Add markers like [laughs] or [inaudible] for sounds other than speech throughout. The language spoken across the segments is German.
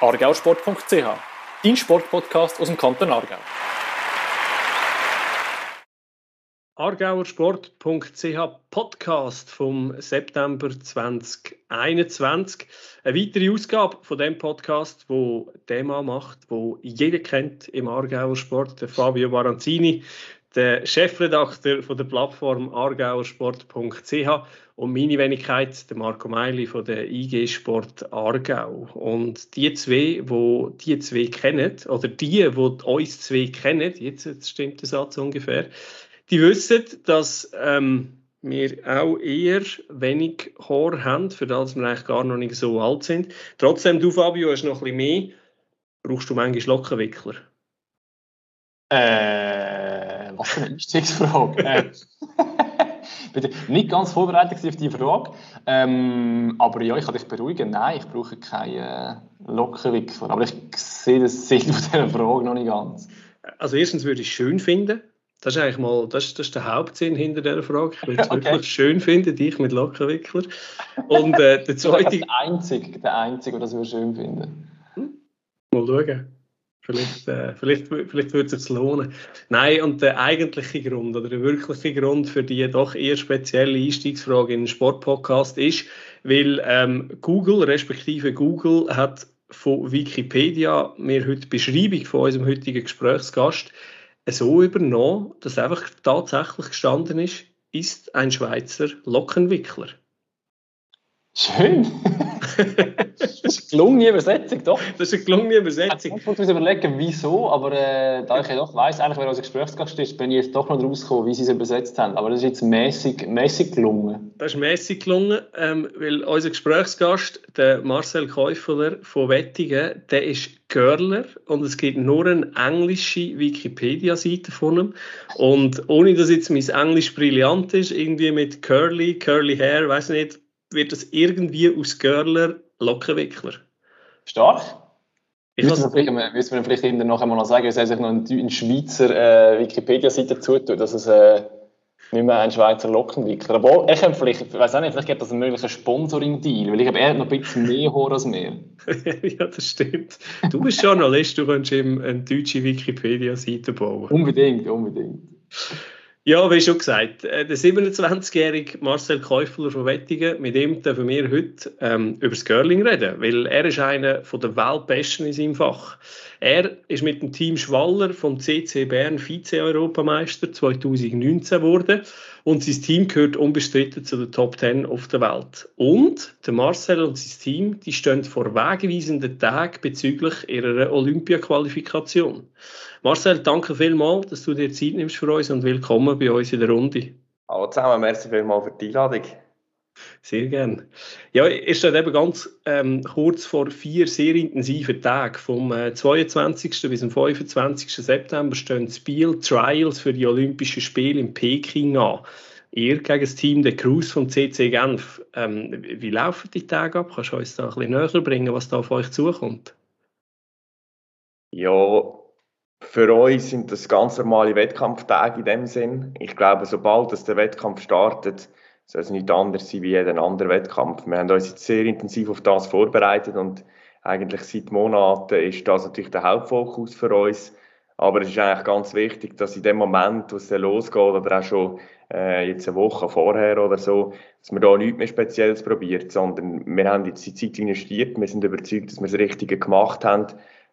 argausport.ch, dein Sportpodcast aus dem Kanton Aargau. argauersport.ch Podcast vom September 2021. Eine weitere Ausgabe von dem Podcast, wo Mann macht, wo jeder kennt im Aargauer Sport, der Fabio Baranzini, der Chefredakteur von der Plattform argauersport.ch und meine Wenigkeit, der Marco Meili von der IG Sport Aargau. Und die zwei, wo die zwei kennen, oder die, wo uns zwei kennen, jetzt, jetzt stimmt der Satz ungefähr, die wissen, dass ähm, wir auch eher wenig Haar haben, für das wir eigentlich gar noch nicht so alt sind. Trotzdem, du Fabio, hast noch ein bisschen mehr. Brauchst du manchmal Lockenwickler? Äh, eine Einstiegsfrage. äh, bin nicht ganz vorbereitet auf diese Frage. Ähm, aber ja, ich kann dich beruhigen. Nein, ich brauche keinen äh, Lockenwickler. Aber ich sehe das Sinn [laughs] von dieser Frage noch nicht ganz. Also erstens würde ich es schön finden, das ist eigentlich mal das, das ist der Hauptsinn hinter dieser Frage. Ich würde es [laughs] okay. wirklich schön finden, dich mit Lockenwickler. Und äh, der zweite. [laughs] Das ist der einzige, der einzige, der das schön finden. Hm? Mal schauen. Vielleicht, äh, vielleicht, vielleicht würde es sich lohnen. Nein, und der eigentliche Grund oder der wirkliche Grund für die doch eher spezielle Einstiegsfrage in den Sportpodcast ist, weil ähm, Google, respektive Google, hat von Wikipedia mir heute die Beschreibung von unserem heutigen Gesprächsgast so übernommen, dass einfach tatsächlich gestanden ist, ist ein Schweizer Lockenwickler. Schön. Das ist eine gelungene Übersetzung, doch. Das ist eine gelungene Übersetzung. Ich muss mir überlegen, wieso, aber äh, da ich ja doch weiss, eigentlich, wer unser Gesprächsgast ist, bin ich jetzt doch noch rausgekommen, wie sie es übersetzt haben. Aber das ist jetzt mäßig, mäßig gelungen. Das ist mäßig gelungen, ähm, weil unser Gesprächsgast, der Marcel Käufeler von Wettingen, der ist Görler und es gibt nur eine englische Wikipedia-Seite von ihm. Und ohne dass jetzt mein Englisch brillant ist, irgendwie mit Curly, Curly Hair, weiß nicht, wird das irgendwie aus Görler Lockenwickler. Stark. Ich müssen wir, vielleicht, wir vielleicht noch einmal sagen, er sich noch eine Schweizer äh, Wikipedia-Seite zutut, dass es äh, nicht mehr ein Schweizer Lockenwickler. Aber ich vielleicht, ich weiß auch nicht, vielleicht gibt es einen möglichen Sponsoring-Deal, weil ich habe er noch ein bisschen mehr Haar als mir. [laughs] ja, das stimmt. Du bist Journalist, du kannst ihm eine deutsche Wikipedia-Seite bauen. Unbedingt, unbedingt. Ja, wie schon gesagt, äh, der 27-jährige Marcel Käufler von Wettingen, mit ihm dürfen wir heute ähm, über das Girling reden, weil er ist einer der Weltbesten in seinem Fach. Er ist mit dem Team Schwaller vom CC Bern Vize-Europameister 2019 geworden und sein Team gehört unbestritten zu den Top 10 auf der Welt. Und der Marcel und sein Team, die stehen vor wegweisenden Tagen bezüglich ihrer Olympia-Qualifikation. Marcel, danke vielmals, dass du dir Zeit nimmst für uns und willkommen bei uns in der Runde. Hallo zusammen, merci vielmals für die Einladung. Sehr gerne. Ja, ist steht eben ganz ähm, kurz vor vier sehr intensiven Tagen. Vom äh, 22. bis zum 25. September stehen Spiel Trials für die Olympischen Spiele in Peking an. Ihr gegen das Team der Crews vom CC Genf. Ähm, wie laufen die Tage ab? Kannst du uns da ein bisschen näher bringen, was da auf euch zukommt? Ja, für uns sind das ganz normale Wettkampftage in dem Sinn. Ich glaube, sobald dass der Wettkampf startet, soll es nicht anders sein wie jeden anderen Wettkampf. Wir haben uns jetzt sehr intensiv auf das vorbereitet und eigentlich seit Monaten ist das natürlich der Hauptfokus für uns. Aber es ist eigentlich ganz wichtig, dass in dem Moment, wo es dann losgeht, oder auch schon äh, jetzt eine Woche vorher oder so, dass man da nichts mehr Spezielles probiert, sondern wir haben jetzt die Zeit investiert, wir sind überzeugt, dass wir das Richtige gemacht haben,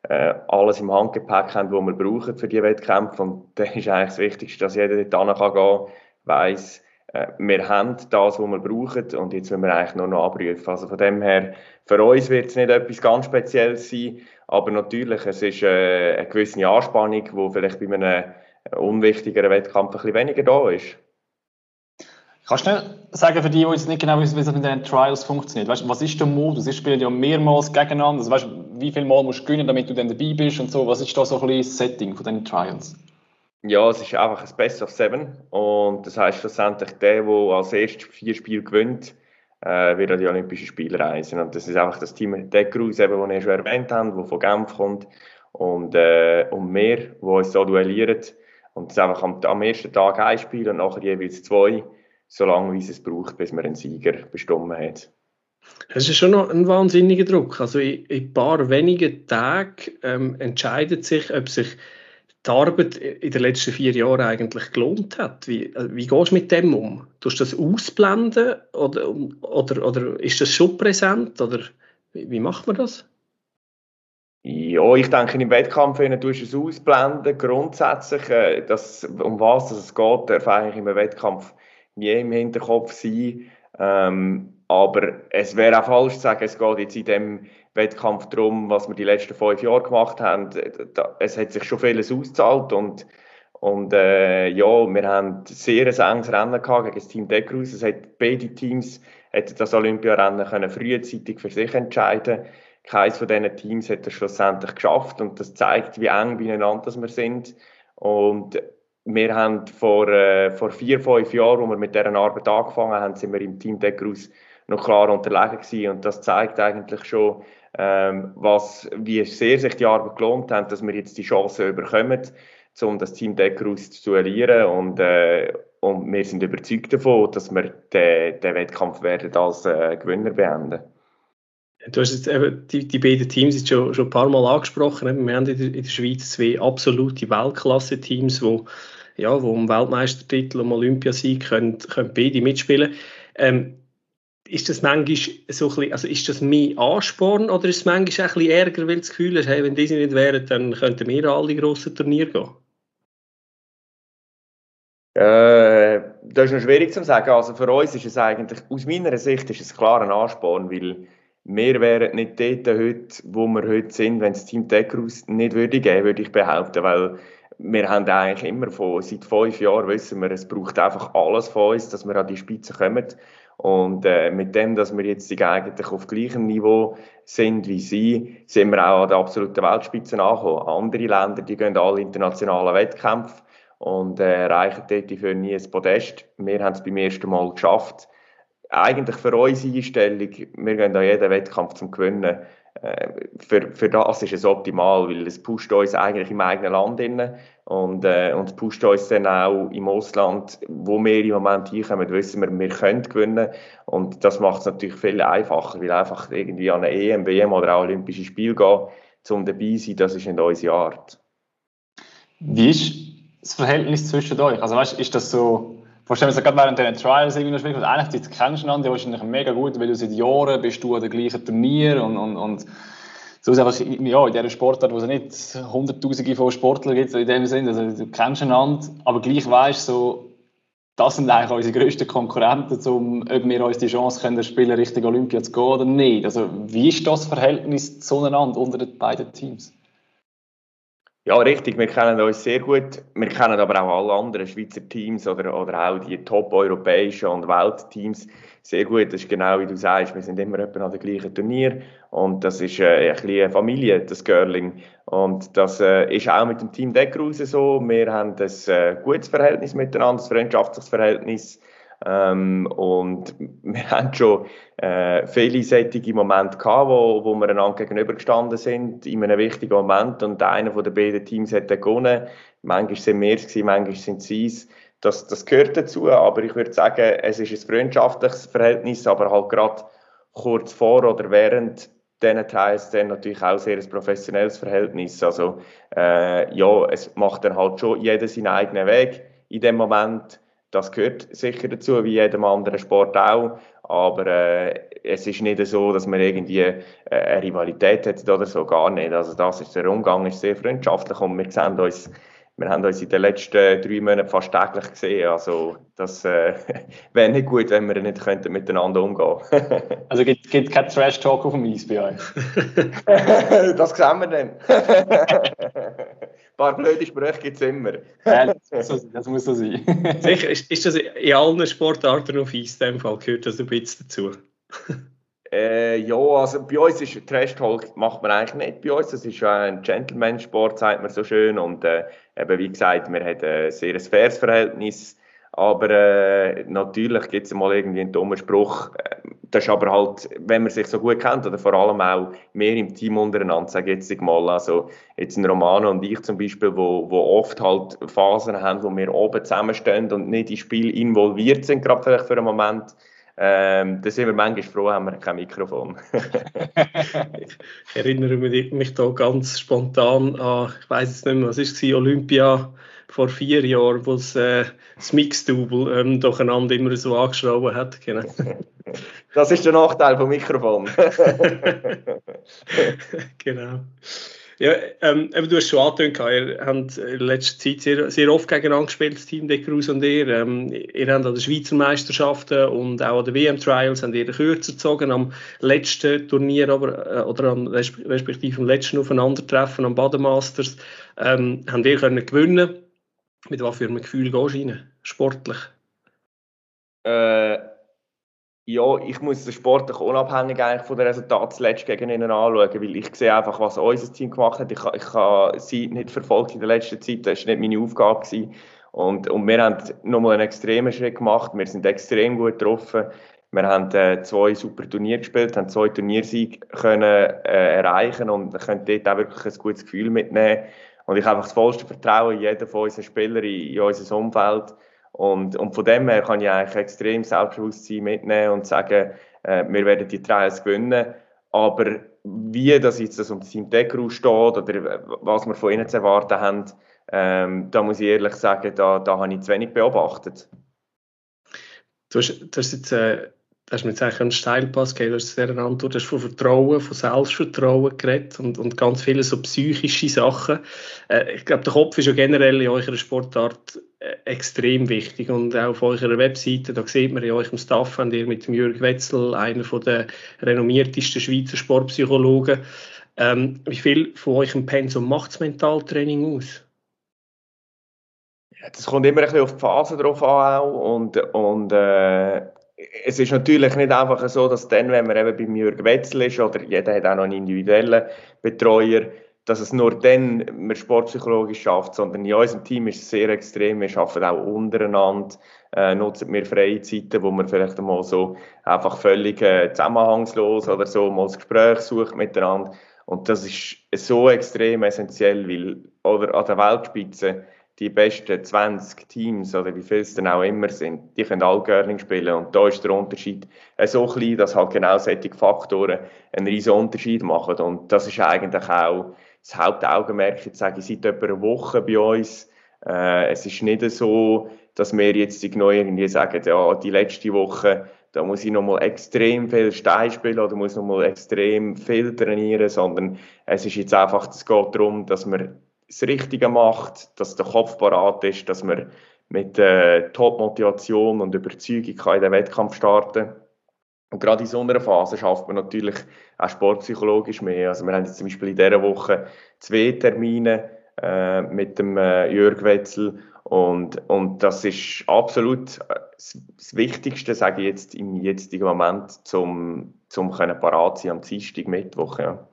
äh, alles im Handgepäck haben, was wir brauchen für die Wettkämpfe und [laughs] dann ist eigentlich das Wichtigste, dass jeder dort gehen kann, weiss, äh, wir haben das, was wir brauchen und jetzt müssen wir eigentlich nur noch abrufen. Also von dem her, für uns wird es nicht etwas ganz Spezielles sein, aber natürlich, es ist äh, eine gewisse Anspannung, die vielleicht bei einem unwichtigeren Wettkampf ein bisschen weniger da ist. Kannst du sagen, für die, die jetzt nicht genau wissen, wie es mit den Trials funktioniert, weißt, was ist der Modus? Sie spielen ja mehrmals gegeneinander. Also, weißt, wie viel Mal musst du gewinnen, damit du dann dabei bist und so. Was ist da so ein bisschen das Setting von den Trials? Ja, es ist einfach ein Best of Seven. Und das heißt schlussendlich, der, der als erstes vier Spiele gewinnt, äh, wird an die Olympischen Spiele reisen. Und das ist einfach das Team Deckrus, das wir schon erwähnt haben, das von Genf kommt. Und, äh, und wir, die uns so duellieren. Und ist einfach am, am, ersten Tag ein Spiel und nachher jeweils zwei, so lange wie es braucht, bis man einen Sieger bestimmt hat. Es ist schon noch ein wahnsinniger Druck. Also in, in ein paar wenigen Tagen ähm, entscheidet sich, ob sich die Arbeit in den letzten vier Jahren eigentlich gelohnt hat. Wie, äh, wie gehst du mit dem um? Tust du das ausblenden oder, oder, oder ist das schon präsent? Oder wie, wie macht man das? Ja, ich denke, im Wettkampf tust du es ausblenden. Grundsätzlich, äh, das, um was es geht, darf eigentlich im Wettkampf nie im Hinterkopf sein. Ähm, aber es wäre auch falsch zu sagen, es geht jetzt in dem Wettkampf darum, was wir die letzten fünf Jahre gemacht haben. Es hat sich schon vieles ausgezahlt und, und äh, ja, wir haben sehr ein enges Rennen gehabt gegen das Team Deckrus. Es hat beide Teams hätten das Olympiarennen können frühzeitig für sich entscheiden Keines von diesen Teams hat es schlussendlich geschafft und das zeigt, wie eng beieinander wir sind. Und wir haben vor, äh, vor vier, fünf Jahren, als wir mit dieser Arbeit angefangen haben, sind wir im Team Deckrus noch klar unterlegen gewesen. Und das zeigt eigentlich schon, ähm, was, wie sehr sich die Arbeit gelohnt hat, dass wir jetzt die Chance überkommen, um das Team Deckerus zu duellieren. Und, äh, und wir sind überzeugt davon, dass wir den, den Wettkampf werden als äh, Gewinner beenden. Du hast jetzt eben die, die beiden Teams jetzt schon, schon ein paar Mal angesprochen. Wir haben in der, in der Schweiz zwei absolute Weltklasse-Teams, wo, ja, wo um Weltmeistertitel, um Olympiasieg können, können beide mitspielen. Ähm, ist das manchmal so ein bisschen, also ist das mehr Ansporn oder ist es manchmal ein bisschen Ärger, weil das Gefühl hast, hey, wenn diese nicht wären, dann könnten wir alle grossen Turniere gehen? Äh, das ist noch schwierig zu sagen. Also für uns ist es eigentlich, aus meiner Sicht ist es klar ein Ansporn, weil wir wären nicht dort heute, wo wir heute sind, wenn es Team Deckrus nicht würde geben, würde ich behaupten, weil wir haben eigentlich immer von, seit fünf Jahren wissen wir, es braucht einfach alles von uns, dass wir an die Spitze kommen. Und äh, mit dem, dass wir jetzt eigentlich auf gleichem Niveau sind wie sie, sind wir auch an der absoluten Weltspitze angekommen. Andere Länder, die gehen alle internationalen Wettkämpfe und äh, erreichen dort für nie ein Podest. Wir haben es beim ersten Mal geschafft. Eigentlich für unsere Einstellung, wir gehen an jeden Wettkampf zum Gewinnen. Äh, für, für das ist es optimal, weil es pusht uns eigentlich im eigenen Land innen und, äh, und pusht uns dann auch im Ausland, wo wir im Moment hinkommen, wissen wir, wir können gewinnen und das macht es natürlich viel einfacher, weil einfach irgendwie an eine EM, WM oder auch Olympische Spiele gehen, um dabei sein, das ist nicht unsere Art. Wie ist das Verhältnis zwischen euch? Also weißt, ist das so Wir uns gerade während diesen Trials irgendwie spielst, und eigentlich die kennst du einander wahrscheinlich mega gut, weil du seit Jahren bist du an den gleichen Turnier und, und, und so ist einfach, ja, in dieser Sportart, wo es nicht hunderttausende von Sportlern gibt, in dem Sinne, also du kennst einander, aber gleich weißt so, das sind eigentlich unsere grössten Konkurrenten, um, ob wir uns die Chance können, spielen, Richtung Olympia zu gehen oder nicht. Also, wie ist das Verhältnis zueinander unter den beiden Teams? Ja, richtig. Wir kennen uns sehr gut. Wir kennen aber auch alle anderen Schweizer Teams oder, oder auch die top-europäischen und Weltteams sehr gut. Das ist genau wie du sagst. Wir sind immer etwa an den gleichen Turnier und das ist äh, ein eine Familie, das Girling. Und das äh, ist auch mit dem Team Deckrause so. Wir haben ein äh, gutes Verhältnis miteinander, ein freundschaftliches Verhältnis. Ähm, und [laughs] wir haben schon äh, viele solche Momente gehabt, wo, wo wir einander gegenübergestanden sind, in einem wichtigen Moment und einer von den beiden Teams hat gewonnen. Manchmal sind wir es, manchmal sind sie es. Das, das gehört dazu, aber ich würde sagen, es ist ein freundschaftliches Verhältnis, aber halt gerade kurz vor oder während diesen Teils dann natürlich auch sehr ein professionelles Verhältnis. Also äh, ja, es macht dann halt schon jeder seinen eigenen Weg in dem Moment das gehört sicher dazu, wie jedem anderen Sport auch. Aber äh, es ist nicht so, dass man irgendwie äh, eine Rivalität hat oder so, gar nicht. Also das ist der Umgang ist sehr freundschaftlich und wir sehen uns wir haben uns in den letzten drei Monaten fast täglich gesehen. Also, das äh, [laughs] wäre nicht gut, wenn wir nicht könnten miteinander umgehen Also, gibt es keinen Trash-Talk auf dem Eis bei euch? [laughs] das sehen wir dann. Ein paar blöde Sprüche gibt es immer. Ja, das, muss so sein. Sicher, ist, ist das in allen Sportarten auf Eis, in dem Fall, gehört das ein bisschen dazu? Äh, ja, also bei uns ist Trash Talk macht man eigentlich nicht bei uns. Das ist ein Gentleman-Sport, sagt man so schön. Und äh, eben, wie gesagt, wir haben ein sehr faires Verhältnis. Aber äh, natürlich gibt es mal irgendwie einen dummen Spruch. Das ist aber halt, wenn man sich so gut kennt, oder vor allem auch mehr im Team untereinander, sage ich jetzt mal, also jetzt ein Romano und ich zum Beispiel, wo, wo oft halt Phasen haben, wo wir oben zusammenstehen und nicht ins Spiel involviert sind, gerade vielleicht für einen Moment Ähm, da sind wir manchmal froh, haben wir kein Mikrofon. ich erinnere mich da ganz spontan an, ich weiß es nicht mehr, was ist es, Olympia vor vier Jahren, wo es, äh, das Mixdouble ähm, durcheinander immer so angeschrauben hat. Genau. Das ist der Nachteil vom Mikrofon. [laughs] genau. Ja, ähm, du hast schon angetönt, ihr habt in letzter Zeit sehr, sehr oft gegeneinander gespielt, das Team Deckerus und ihr. Ähm, ihr habt an den Schweizer Meisterschaften und auch an den WM-Trials kürzer gezogen. Am letzten Turnier aber, äh, oder am, respektive am letzten Aufeinandertreffen am Bademasters ähm, habt ihr können gewinnen. Mit was für einem Gefühl gehst du rein, sportlich? Äh, ja, ich muss das sportlich unabhängig eigentlich von den Resultaten zuletzt gegen ihnen anschauen, weil ich sehe einfach, was unser Team gemacht hat. Ich, ich habe sie nicht verfolgt in der letzten Zeit, das war nicht meine Aufgabe. Gewesen. Und, und wir haben nochmal einen extremen Schritt gemacht, wir sind extrem gut getroffen. Wir haben äh, zwei super Turniere gespielt, haben zwei Turniersiege können, äh, erreichen und können dort auch wirklich ein gutes Gefühl mitnehmen. Und ich habe einfach das vollste Vertrauen in jeden von unseren Spielern, in, in unser Umfeld. Und, und von dem her kann ich eigentlich extrem Selbstbewusstsein mitnehmen und sagen, äh, wir werden die Trials gewinnen. Aber wie das jetzt das um Team Decker steht oder was wir von ihnen zu erwarten haben, ähm, da muss ich ehrlich sagen, da, da habe ich zu wenig beobachtet. Du hast, du hast jetzt äh, hast mir jetzt einen Steilpass gegeben, du hast sehr Antwort, du hast von Vertrauen, von Selbstvertrauen geredet und, und ganz viele so psychische Sachen. Äh, ich glaube, der Kopf ist ja generell in eurer Sportart äh, extrem wichtig und auch auf eurer Webseite, da sieht man euch im Staff, habt ihr mit dem Jürg Wetzel, einer der renommiertesten Schweizer Sportpsychologen. Ähm, wie viel von euch im Pensum macht das Mentaltraining aus? Das kommt immer ein bisschen auf die Phase drauf an auch und, und äh, es ist natürlich nicht einfach so, dass dann, wenn man eben beim Jürg Wetzel ist oder jeder hat auch noch einen individuellen Betreuer, dass es nur dann man sportpsychologisch schafft, sondern in unserem Team ist es sehr extrem. Wir arbeiten auch untereinander, äh, nutzen wir freie Zeiten, wo man vielleicht mal so einfach völlig äh, zusammenhangslos oder so mal das Gespräch sucht miteinander. Und das ist so extrem essentiell, weil oder an der Weltspitze die besten 20 Teams oder wie viele es dann auch immer sind, die können alle Girling spielen. Und da ist der Unterschied so klein, dass halt genau solche Faktoren einen riesen Unterschied machen. Und das ist eigentlich auch das Hauptaugenmerk. Jetzt sage seit etwa einer Woche bei uns. Äh, es ist nicht so, dass wir jetzt genau irgendwie sagen, ja, die letzte Woche, da muss ich nochmal extrem viel Stein spielen oder muss nochmal extrem viel trainieren, sondern es ist jetzt einfach, es geht darum, dass wir das Richtige macht, dass der Kopf parat ist, dass man mit äh, Top-Motivation und Überzeugung kann in den Wettkampf starten. Und gerade in so einer Phase schafft man natürlich auch sportpsychologisch mehr. Also wir haben jetzt zum Beispiel in dieser Woche zwei Termine äh, mit dem äh, Jörg Wetzel und, und das ist absolut äh, das Wichtigste, sage ich jetzt im jetzigen Moment, zum, zum parat sein am Dienstag, Mittwoch. Ja.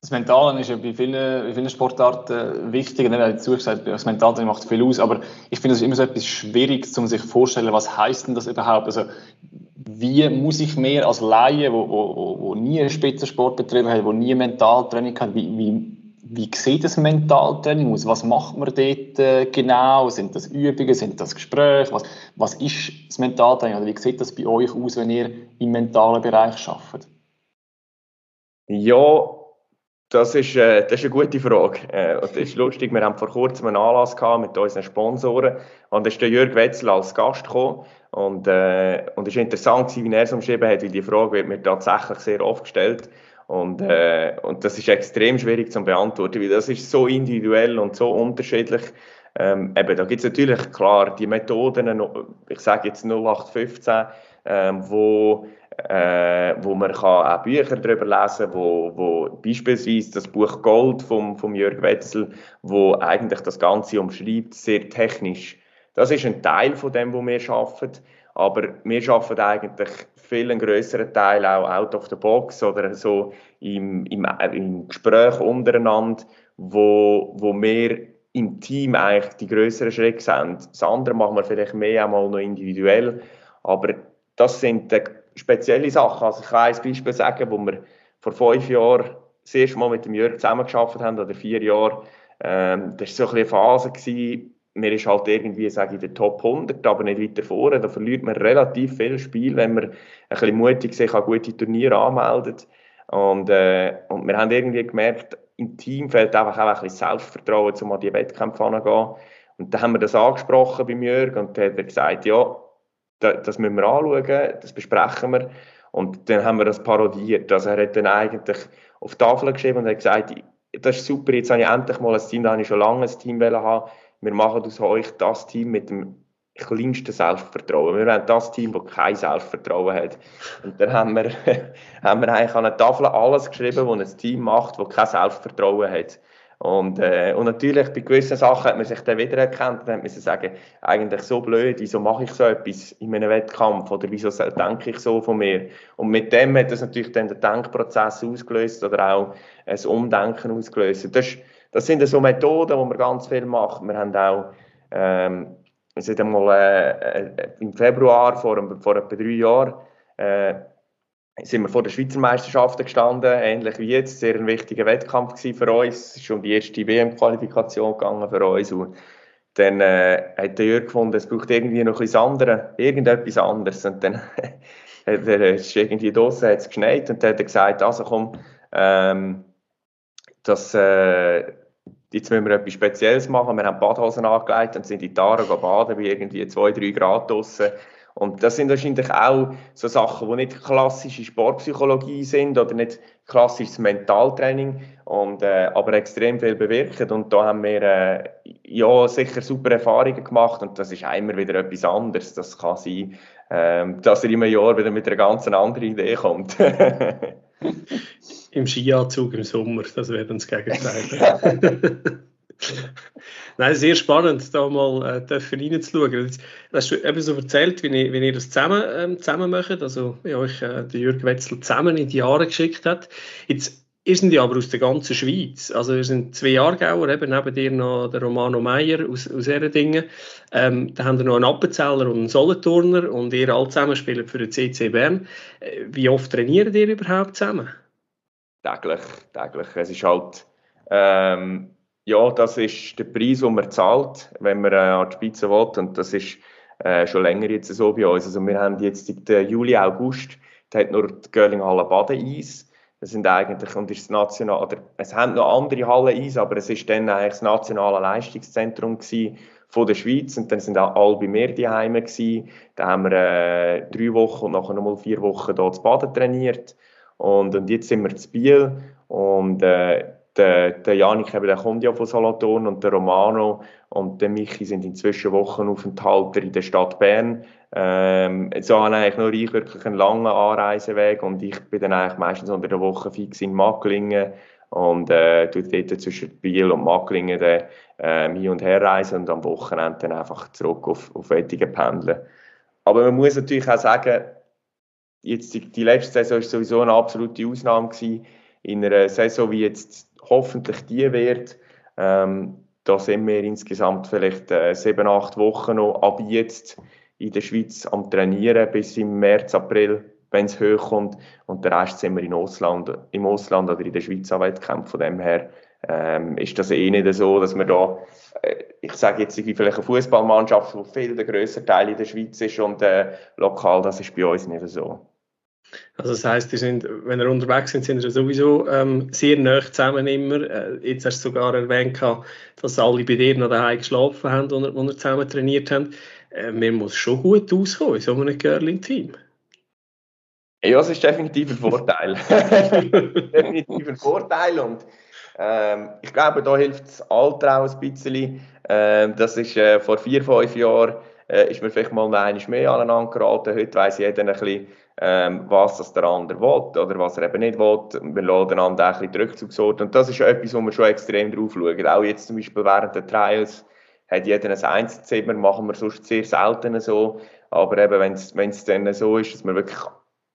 Das Mentale ist ja bei vielen, bei vielen Sportarten wichtig. Ich habe zugesagt, das Mentale macht viel aus, aber ich finde es immer so etwas Schwieriges, um sich vorzustellen, was heißt denn das überhaupt? Also, wie muss ich mehr als Laie, wo, wo, wo nie Spitzensport betrieben hat, wo nie Mentaltraining hat, wie, wie, wie sieht das Mentaltraining aus? Was macht man dort äh, genau? Sind das Übungen? Sind das Gespräche? Was, was ist das Mentaltraining? Oder wie sieht das bei euch aus, wenn ihr im mentalen Bereich arbeitet? Ja, das ist, äh, das ist eine gute Frage. Äh, und das ist lustig, wir haben vor kurzem einen Anlass gehabt mit unseren Sponsoren und da ist der Jörg Wetzel als Gast gekommen und, äh, und es war interessant, wie er es umschrieben hat, weil die Frage wird mir tatsächlich sehr oft gestellt und, äh, und das ist extrem schwierig zu beantworten, weil das ist so individuell und so unterschiedlich. Ähm, eben, da gibt es natürlich klar die Methoden, ich sage jetzt 0815, ähm, wo äh, wo man kann auch Bücher darüber lesen kann, wo, wo beispielsweise das Buch Gold vom, vom Jörg Wetzel, wo eigentlich das Ganze umschreibt, sehr technisch. Das ist ein Teil von dem, wo wir arbeiten, aber wir arbeiten eigentlich viel einen größeren Teil auch out of the box oder so im, im, im Gespräch untereinander, wo, wo wir im Team eigentlich die größeren Schritte sind. Das andere machen wir vielleicht mehr einmal noch individuell, aber das sind spezielle Sachen. Also ich kann ein Beispiel sagen, wo wir vor fünf Jahren das erste Mal mit dem Jörg zusammengearbeitet haben, oder vier Jahre. Ähm, das war so ein eine Phase, gewesen, man ist halt irgendwie, sage ich, der Top 100, aber nicht weiter vorne. Da verliert man relativ viel Spiel, wenn man ein bisschen mutig sich an gute Turniere anmeldet. Und, äh, und wir haben irgendwie gemerkt, im Team fehlt einfach auch ein bisschen Selbstvertrauen, um an die Wettkämpfe anzugehen. Und dann haben wir das angesprochen bei Jörg und dann hat gesagt, ja, das müssen wir anschauen, das besprechen wir. Und dann haben wir das parodiert. Also er hat dann eigentlich auf die Tafel geschrieben und hat gesagt, das ist super, jetzt habe ich endlich mal ein Team, da habe ich schon lange ein Team haben. Wir machen aus euch das Team mit dem kleinsten Selbstvertrauen. Wir wollen das Team, das kein Selbstvertrauen hat. Und dann haben wir, [laughs] haben wir eigentlich an einer Tafel alles geschrieben, was ein Team macht, das kein Selbstvertrauen hat. Und, äh, und natürlich, bei gewissen Sachen hat man sich dann wiedererkannt und hat man sagen, eigentlich so blöd, wieso mache ich so etwas in einem Wettkampf oder wieso denke ich so von mir? Und mit dem hat das natürlich dann den Denkprozess ausgelöst oder auch ein Umdenken ausgelöst. Das, das sind so Methoden, die man ganz viel macht. Wir haben auch, ähm, wir sind einmal äh, äh, im Februar vor, vor etwa drei Jahren, äh, sind wir vor der Schweizer Meisterschaften gestanden, ähnlich wie jetzt. Sehr ein wichtiger Wettkampf für uns. Es ist um die erste WM-Qualifikation gegangen für uns. Und dann äh, hat der Jörg gefunden, es braucht irgendwie noch etwas anderes, irgendetwas anderes. Und dann [laughs] hat er, ist irgendwie draußen, hat es geschneit und dann hat er gesagt, also komm, ähm, das, äh, jetzt müssen wir etwas Spezielles machen. Wir haben Badhosen angelegt und sind in Tara baden bei irgendwie 2-3 Grad draußen. Und das sind wahrscheinlich auch so Sachen, die nicht klassische Sportpsychologie sind oder nicht klassisches Mentaltraining, und, äh, aber extrem viel bewirken. Und da haben wir äh, ja sicher super Erfahrungen gemacht und das ist immer wieder etwas anderes. Das kann sein, äh, dass er im Jahr wieder mit einer ganz anderen Idee kommt. [laughs] [laughs] Im Skianzug im Sommer, das wäre dann das Gegenteil. [laughs] Nein, sehr spannend, da mal äh, reinzuschauen. Du hast eben so erzählt, wie, ich, wie ihr das zusammen, ähm, zusammen macht, also wie euch äh, der Jürg Wetzel zusammen in die Jahre geschickt hat. Jetzt ihr sind ja aber aus der ganzen Schweiz. Also wir sind zwei Aargauer, eben neben dir noch der Romano Meyer aus, aus Ehredingen. Ähm, da haben wir noch einen Appenzeller und einen Solothurner und ihr alle zusammen spielen für den CC Bern. Äh, wie oft trainiert ihr überhaupt zusammen? Täglich, täglich. Es ist halt... Ähm ja, das ist der Preis, den man zahlt, wenn man äh, an die Spitze will. Und das ist äh, schon länger jetzt so bei uns. Also wir haben jetzt den Juli, August, da hat nur die Görlinghalle Baden-Eis. Das sind eigentlich, und ist national, oder es haben noch andere Hallen Eis, aber es ist dann eigentlich das nationale Leistungszentrum gewesen von der Schweiz und dann sind auch alle bei mir daheim gewesen. Da haben wir äh, drei Wochen und nachher nochmal vier Wochen hier zu Baden trainiert. Und, und jetzt sind wir zu Biel und äh, der, der Janik eben, der kommt ja von Solothurn und der Romano und der Michi sind inzwischen Wochenaufenthalter in der Stadt Bern. Ähm, so habe eigentlich nur ich wirklich einen langen Anreiseweg und ich bin dann eigentlich meistens unter der Woche fix in Macklingen und äh, tue dort zwischen Biel und Macklingen dann, äh, hin und her reisen und am Wochenende dann einfach zurück auf, auf Wettigen pendeln. Aber man muss natürlich auch sagen, jetzt die, die letzte Saison war sowieso eine absolute Ausnahme gewesen. In einer Saison wie jetzt hoffentlich die wird. Ähm, da sind wir insgesamt vielleicht äh, sieben, acht Wochen noch ab jetzt in der Schweiz am Trainieren bis im März, April, wenn es hochkommt. Und der Rest sind wir in Ausland, im Ausland oder in der Schweiz am Wettkampf. Von dem her ähm, ist das eh nicht so, dass wir da, äh, ich sage jetzt vielleicht eine Fußballmannschaft, wo viel der grösste Teil in der Schweiz ist und äh, lokal, das ist bei uns nicht so. Also das heisst, sind, wenn ihr unterwegs sind, sind ihr sowieso ähm, sehr nah zusammen immer. Äh, jetzt hast du sogar erwähnt, dass alle bei dir noch daheim geschlafen haben, als ihr zusammen trainiert habt. Äh, man muss schon gut auskommen in so einem Girling-Team. Ja, es ist definitiv ein Vorteil. [laughs] [laughs] definitiv ein Vorteil und ähm, ich glaube, da hilft das Alter auch ein bisschen. Ähm, das ist äh, vor vier, fünf Jahren äh, ist mir vielleicht mal einmal mehr aneinander geraten. Heute weiss jeder ein bisschen, ähm, was das der andere will oder was er eben nicht will. Wir laden einander ein bisschen Rückzugsort. Und das ist etwas, wo wir schon extrem drauf schauen. Auch jetzt zum Beispiel während der Trials hat jeder ein Einzelzimmer, machen wir sonst sehr selten so. Aber eben, wenn es dann so ist, dass wir wirklich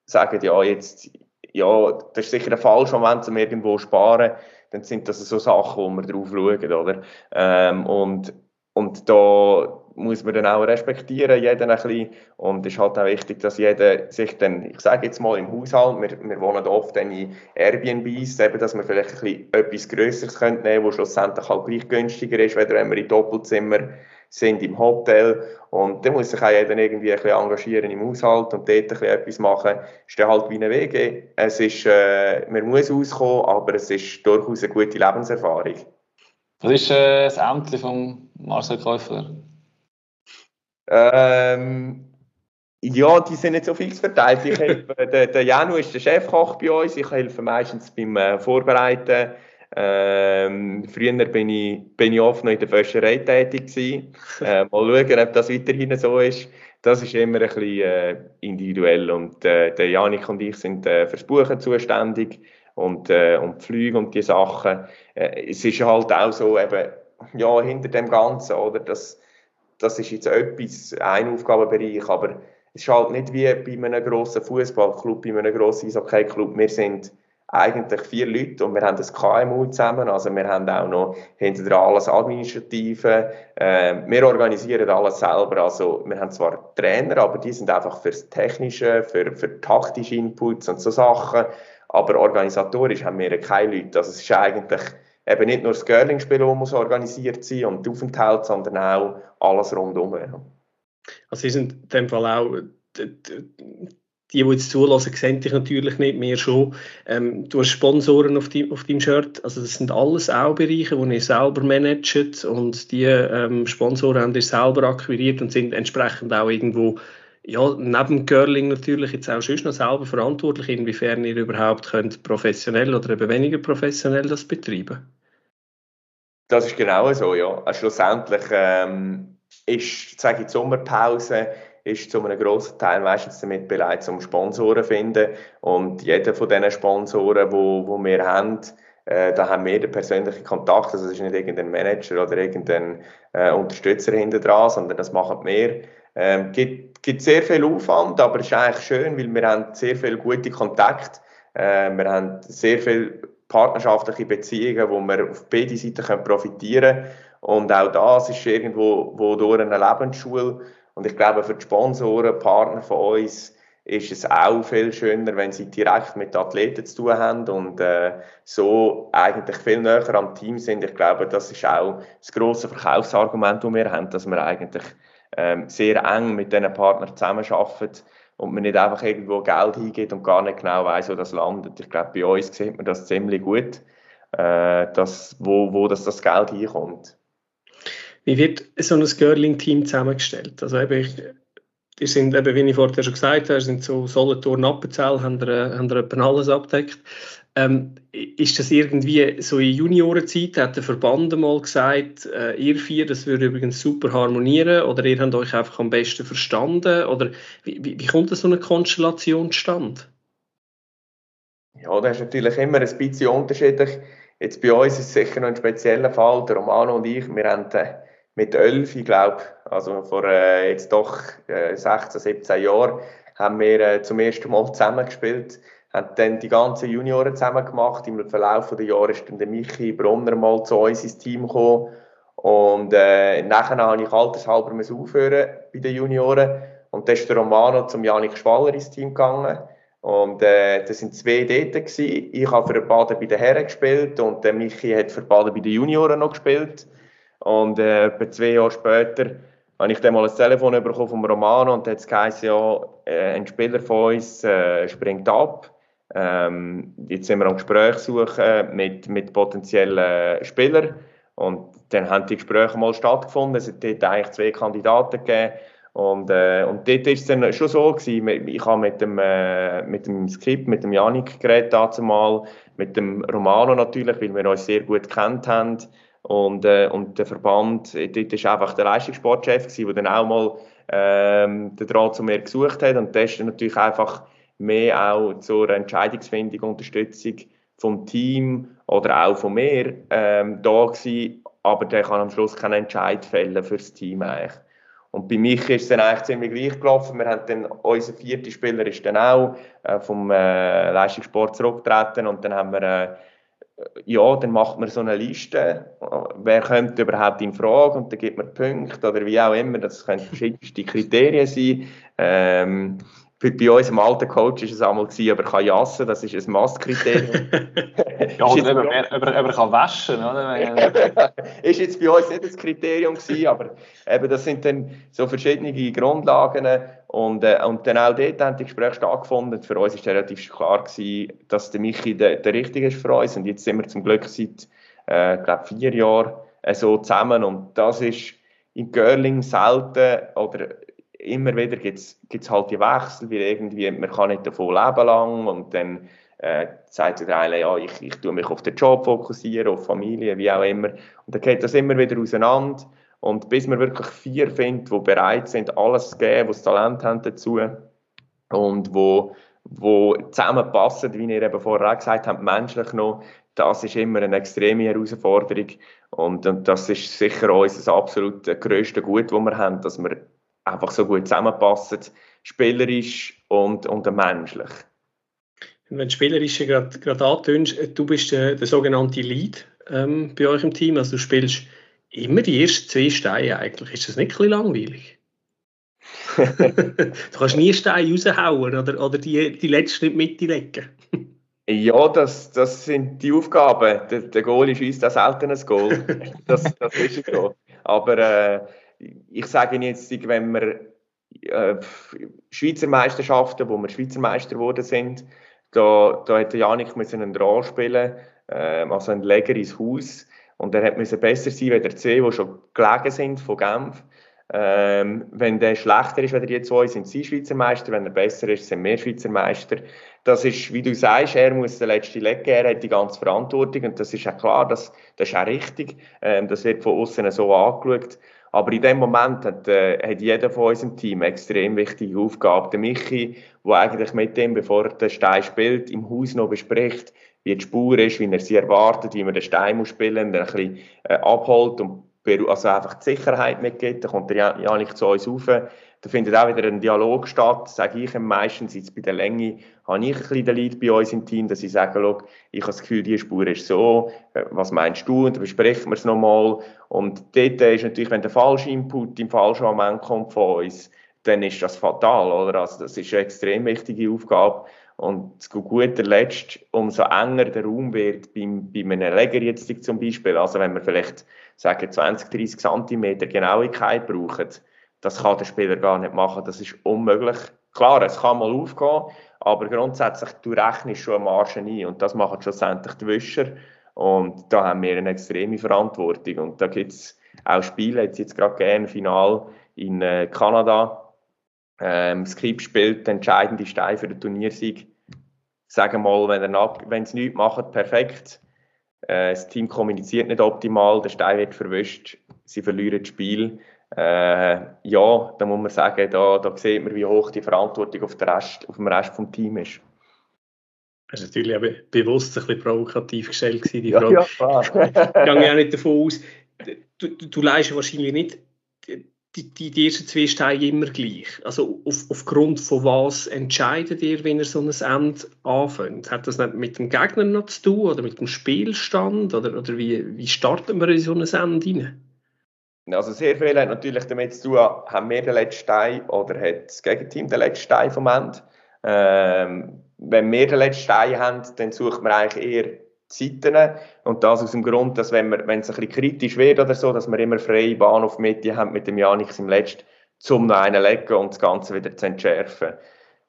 sagen, ja, jetzt, ja, das ist sicher ein falscher Moment, um irgendwo zu sparen, dann sind das so Sachen, wo wir drauf schauen, oder? Ähm, und, und da muss man dann auch respektieren, jeden ein bisschen. Und es ist halt auch wichtig, dass jeder sich dann, ich sage jetzt mal im Haushalt, wir, wir wohnen oft in Airbnbs, eben, dass wir vielleicht ein bisschen etwas Größeres nehmen können, wo schlussendlich halt gleich günstiger ist, wenn wir in Doppelzimmer sind im Hotel und da muss sich auch jeder irgendwie ein bisschen engagieren im Haushalt und dort ein bisschen etwas machen. Ist dann halt wie eine WG. Es ist, äh, man muss auskommen, aber es ist durchaus eine gute Lebenserfahrung. Was ist äh, das Ämtli von Marcel Käufer? Ähm, ja, die sind nicht so fix verteilt. Ich helfe, [laughs] der, der Janu ist der Chefkoch bei uns. Ich helfe meistens beim äh, Vorbereiten. Ähm, früher bin ich, bin ich oft noch in der Wäscherei tätig gewesen. Äh, [laughs] mal schauen, ob das weiterhin so ist. Das ist immer ein bisschen äh, individuell. Und äh, der Janik und ich sind äh, fürs Buchen zuständig und, äh, und die Flüge und die Sachen. Äh, es ist halt auch so, eben, ja, hinter dem Ganzen, oder? Das, das ist jetzt etwas, ein Aufgabenbereich, aber es ist halt nicht wie bei einem grossen Fußballclub, bei einem grossen Eishockey-Club. Wir sind eigentlich vier Leute und wir haben das KMU zusammen, also wir haben auch noch hinter alles Administrative, äh, wir organisieren alles selber, also wir haben zwar Trainer, aber die sind einfach fürs Technische, für, für taktische Inputs und so Sachen, aber organisatorisch haben wir keine Leute, also es ist eigentlich eben nicht nur das Girling-Spiel, das muss organisiert sein und die Aufenthalt, sondern auch alles rundum. Also Sie sind in dem Fall auch die, die jetzt zulassen, sehen dich natürlich nicht mehr schon. Ähm, du hast Sponsoren auf, die, auf deinem Shirt, also das sind alles auch Bereiche, die ihr selber managt und die ähm, Sponsoren haben ihr selber akquiriert und sind entsprechend auch irgendwo ja, neben Girling natürlich jetzt auch schon noch selber verantwortlich, inwiefern ihr überhaupt könnt professionell oder eben weniger professionell das betreiben? Das ist genau so, ja. Also schlussendlich ähm, ist, sage ich, die Sommerpause ist zu einem grossen Teil meistens damit bereit, um Sponsoren zu finden. Und jeder von diesen Sponsoren, wo, wo wir haben, äh, da haben wir den persönlichen Kontakt. Also es ist nicht irgendein Manager oder irgendein äh, Unterstützer hinter dran, sondern das machen wir. Ähm, gibt, gibt sehr viel Aufwand, aber es ist eigentlich schön, weil wir haben sehr viel gute Kontakt. Äh, wir haben sehr viele partnerschaftliche Beziehungen, wo wir auf beide Seiten profitieren können. Und auch das ist irgendwo wo durch eine Lebensschule. Und ich glaube, für die Sponsoren, Partner von uns, ist es auch viel schöner, wenn sie direkt mit Athleten zu tun haben und äh, so eigentlich viel näher am Team sind. Ich glaube, das ist auch das grosse Verkaufsargument, das wir haben, dass wir eigentlich ähm, sehr eng mit diesen Partnern zusammenarbeiten und man nicht einfach irgendwo Geld hingeht und gar nicht genau weiß, wo das landet. Ich glaube, bei uns sieht man das ziemlich gut, äh, dass, wo, wo das, das Geld hinkommt. Wie wird so ein Girling-Team zusammengestellt? Also eben, ich, die sind eben, wie ich vorher schon gesagt habe, sind so Solothurn Appenzell, haben da haben alles abdeckt. Ähm, ist das irgendwie so in Juniorenzeit, hat der Verband mal gesagt, äh, ihr vier, das würde übrigens super harmonieren oder ihr habt euch einfach am besten verstanden oder wie, wie, kommt so eine Konstellation zustande? Ja, das ist natürlich immer ein bisschen unterschiedlich. Jetzt bei uns ist es sicher noch ein spezieller Fall. Der Romano und ich, wir haben äh, mit elf, ich glaube, also vor äh, jetzt doch äh, 16, 17 Jahren, haben wir äh, zum ersten Mal zusammengespielt, haben dann die ganzen Junioren zusammen gemacht. Im Verlauf der Jahre ist dann der Michi Bronner mal zu uns ins Team gekommen. Und äh, nachher habe ich altershalber aufhören bei den Junioren. Und dann ist der Romano zum Janik Schwaller ins Team gegangen. Und äh, das sind zwei dort gewesen. Ich habe für Baden bei den Herren gespielt und der Michi hat für Baden bei den Junioren noch gespielt. Und äh, etwa zwei Jahre später habe ich dann mal ein Telefon bekommen vom Romano und hat es geheißen, ja, äh, ein Spieler von uns äh, springt ab. Ähm, jetzt sind wir am Gespräch suchen mit, mit potenziellen Spielern. Und dann haben die Gespräche mal stattgefunden. Es hat eigentlich zwei Kandidaten gegeben. Und, äh, und dort war es dann schon so, gewesen, ich habe mit dem, äh, mit dem Skript, mit dem Janik geredet, mal, mit dem Romano natürlich, weil wir uns sehr gut kennt haben. Und, äh, und der Verband, äh, dort war einfach der Leistungssportchef, der dann auch mal ähm, den Draht zu mir gesucht hat. Und das ist natürlich einfach mehr auch zur Entscheidungsfindung, Unterstützung vom Team oder auch von mir ähm, da gewesen. Aber der kann am Schluss keinen Entscheid fällen für das Team eigentlich. Und bei mich ist es dann eigentlich ziemlich gleich gelaufen. Wir haben dann, unser vierter Spieler ist dann auch äh, vom äh, Leistungssport zurückgetreten und dann haben wir äh, ja, dann macht man so eine Liste, wer kommt überhaupt in Frage und dann gibt man Punkte oder wie auch immer, das können verschiedenste Kriterien sein. Ähm, für, bei unserem alten Coach war es einmal, gewesen, aber kann jassen, das ist ein Masskriterium. [laughs] ja, oder er, ob, er, ob er kann waschen oder? [laughs] ist jetzt bei uns nicht das Kriterium gewesen, aber eben, das sind dann so verschiedene Grundlagen und, äh, und dann auch dort haben die Gespräche stattgefunden. Für uns war relativ klar, gewesen, dass der Michi der, der Richtige ist für uns und jetzt sind wir zum Glück seit, äh, glaube vier Jahren äh, so zusammen und das ist in Görling selten oder immer wieder gibt es halt die Wechsel, weil irgendwie, man kann nicht davon leben lang und dann äh, sagt der eine, ja, ich, ich tue mich auf den Job fokussieren, auf Familie, wie auch immer. Und dann geht das immer wieder auseinander. Und bis wir wirklich vier finden, die bereit sind, alles zu geben, die das Talent haben dazu und wo, wo zusammenpassen, wie ihr eben vorher auch gesagt habt, menschlich noch, das ist immer eine extreme Herausforderung. Und, und das ist sicher unser absolut grösstes Gut, das wir haben, dass wir einfach so gut zusammenpassen, spielerisch und, und menschlich. Wenn du spielerisch gerade antönst, du bist der, der sogenannte Lead ähm, bei euch im Team, also du spielst immer die ersten zwei Steine eigentlich. Ist das nicht ein bisschen langweilig? [laughs] du kannst nie Steine raushauen oder, oder die, die letzten nicht mitlegen. ja, das, das sind die Aufgaben. Der, der Goal schießt auch selten ein Goal. [laughs] das, das ist so. Aber äh, ich sage Ihnen jetzt, wenn wir äh, Schweizer Meisterschaften, wo wir Schweizer Meister geworden sind, da, da hätte Janik müssen einen Draw spielen, äh, also ein Leger ins Haus. Und er hätte besser sein als der C, die schon gelegen sind von Genf. Ähm, wenn der schlechter ist als die zwei, sind sie Schweizer Meister. Wenn er besser ist, sind wir Schweizer Meister. Das ist, wie du sagst, er muss den letzten legen, er hat die ganze Verantwortung und das ist auch klar, das, das ist auch richtig. Ähm, das wird von außen so angeschaut. Aber in dem Moment hat, äh, hat jeder von unserem Team eine extrem wichtige Aufgabe. Der Michi, der eigentlich mit dem, bevor er den Stein spielt, im Haus noch bespricht, wie die Spur ist, wie er sie erwartet, wie man den Stein muss spielen, dann ein bisschen äh, abholt und also einfach die Sicherheit mitgibt. Dann kommt der Janik zu uns rauf. Da findet auch wieder ein Dialog statt, sage ich meistens, jetzt bei der Länge habe ich ein bisschen den Lead bei uns im Team, dass ich sage, Schau, ich habe das Gefühl, die Spur ist so, was meinst du? Und dann besprechen wir es nochmal. Und dort ist natürlich, wenn der falsche Input im falschen Moment kommt von uns, dann ist das fatal, oder? Also das ist eine extrem wichtige Aufgabe. Und zu guter Letzt, umso enger der Raum wird, beim, bei einem Leger jetzt zum Beispiel, also wenn wir vielleicht sagen 20, 30 cm Genauigkeit brauchen, das kann der Spieler gar nicht machen. Das ist unmöglich. Klar, es kann mal aufgehen, aber grundsätzlich, du rechnest schon eine Marge ein und das machen schlussendlich die Wischer. Und da haben wir eine extreme Verantwortung. Und da gibt es auch Spiele, jetzt, jetzt gerade gerne Final in äh, Kanada. Ähm, Skip spielt den entscheidenden Stein für den Turniersieg. Sagen mal, wenn es nichts macht, perfekt. Äh, das Team kommuniziert nicht optimal, der Stein wird verwischt, sie verlieren das Spiel äh, ja, da muss man sagen, da, da sieht man, wie hoch die Verantwortung auf, Rest, auf dem Rest des Teams ist. Das ist natürlich auch bewusst ein bisschen provokativ gestellt gewesen, die ja, Frage. Ja, klar. [laughs] ich gehe auch nicht davon aus, du, du, du leistest wahrscheinlich nicht die, die, die ersten zwei Steine immer gleich. Also auf, aufgrund von was entscheidet ihr, wenn ihr so ein Ende anfängt? Hat das nicht mit dem Gegner noch zu tun oder mit dem Spielstand? Oder, oder wie, wie starten wir in so ein Ende rein? Also sehr viel hat natürlich damit zu tun, haben wir den letzten Stein oder hat das Gegenteam den letzten Stein vom Ende. Ähm, wenn wir den letzten Stein haben, dann suchen wir eigentlich eher Zeiten. Und das aus dem Grund, dass wenn, wir, wenn es ein bisschen kritisch wird oder so, dass wir immer freie Bahn auf Mitte haben mit dem Janix im Letzten, zum noch einen legen und das Ganze wieder zu entschärfen.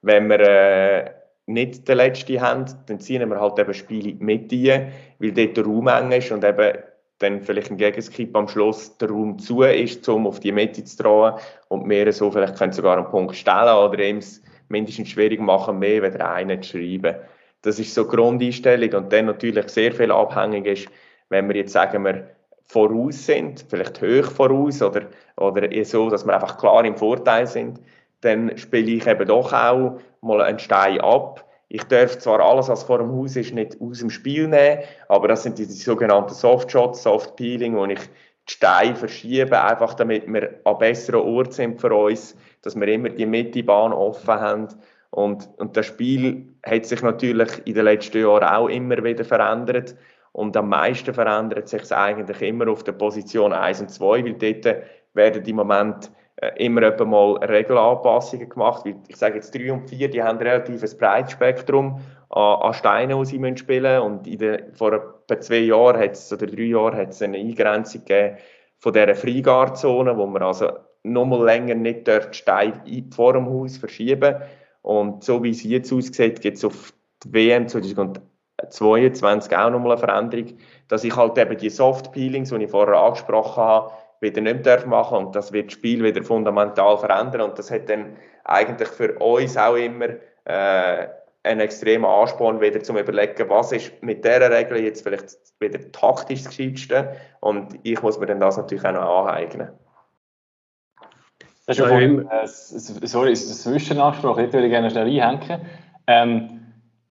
Wenn wir äh, nicht den letzten haben, dann ziehen wir halt eben Spiele mit ein, weil dort der Raum eng ist und eben dann vielleicht ein Gegenskip am Schluss der Raum zu ist, um auf die Mitte zu trauen und mehr so vielleicht können sogar einen Punkt stellen oder ihm es mindestens schwierig machen, mehr wieder einen zu schreiben. Das ist so eine Grundeinstellung und dann natürlich sehr viel abhängig ist, wenn wir jetzt sagen, wir voraus sind, vielleicht hoch voraus oder, oder so, dass wir einfach klar im Vorteil sind, dann spiele ich eben doch auch mal einen Stein ab ich darf zwar alles, was vor dem Haus ist, nicht aus dem Spiel nehmen, aber das sind die, die sogenannten Softshots, Softpeeling, wo ich die Steine verschiebe, einfach damit wir an besseren Ort sind für uns, dass wir immer die Mittebahn offen haben. Und, und das Spiel hat sich natürlich in den letzten Jahren auch immer wieder verändert. Und am meisten verändert sich es eigentlich immer auf der Position 1 und 2, weil dort werden im Moment immer etwa mal Regelanpassungen gemacht. Ich sage jetzt 3 und 4, die haben relativ ein breites Spektrum an, an Steinen, die sie spielen. Und der, vor etwa zwei Jahren hat's, oder drei Jahren hat es eine Eingrenzung gegeben von dieser Freigard-Zone, wo man also noch mal länger nicht dort Steine vor dem Haus verschieben Und so wie es jetzt aussieht, gibt es auf die WM 2022 auch noch mal eine Veränderung, dass ich halt eben die Soft-Peelings, die ich vorher angesprochen habe, wieder nicht mehr machen und das wird das Spiel wieder fundamental verändern und das hat dann eigentlich für uns auch immer äh, einen extremen Ansporn, wieder zum überlegen, was ist mit dieser Regel jetzt vielleicht wieder taktisch das Gescheiteste und ich muss mir dann das natürlich auch noch aneignen. Das ist ja vorhin, äh, sorry, ist das Zwischenanspruch, ich würde gerne schnell einhängen. Ähm,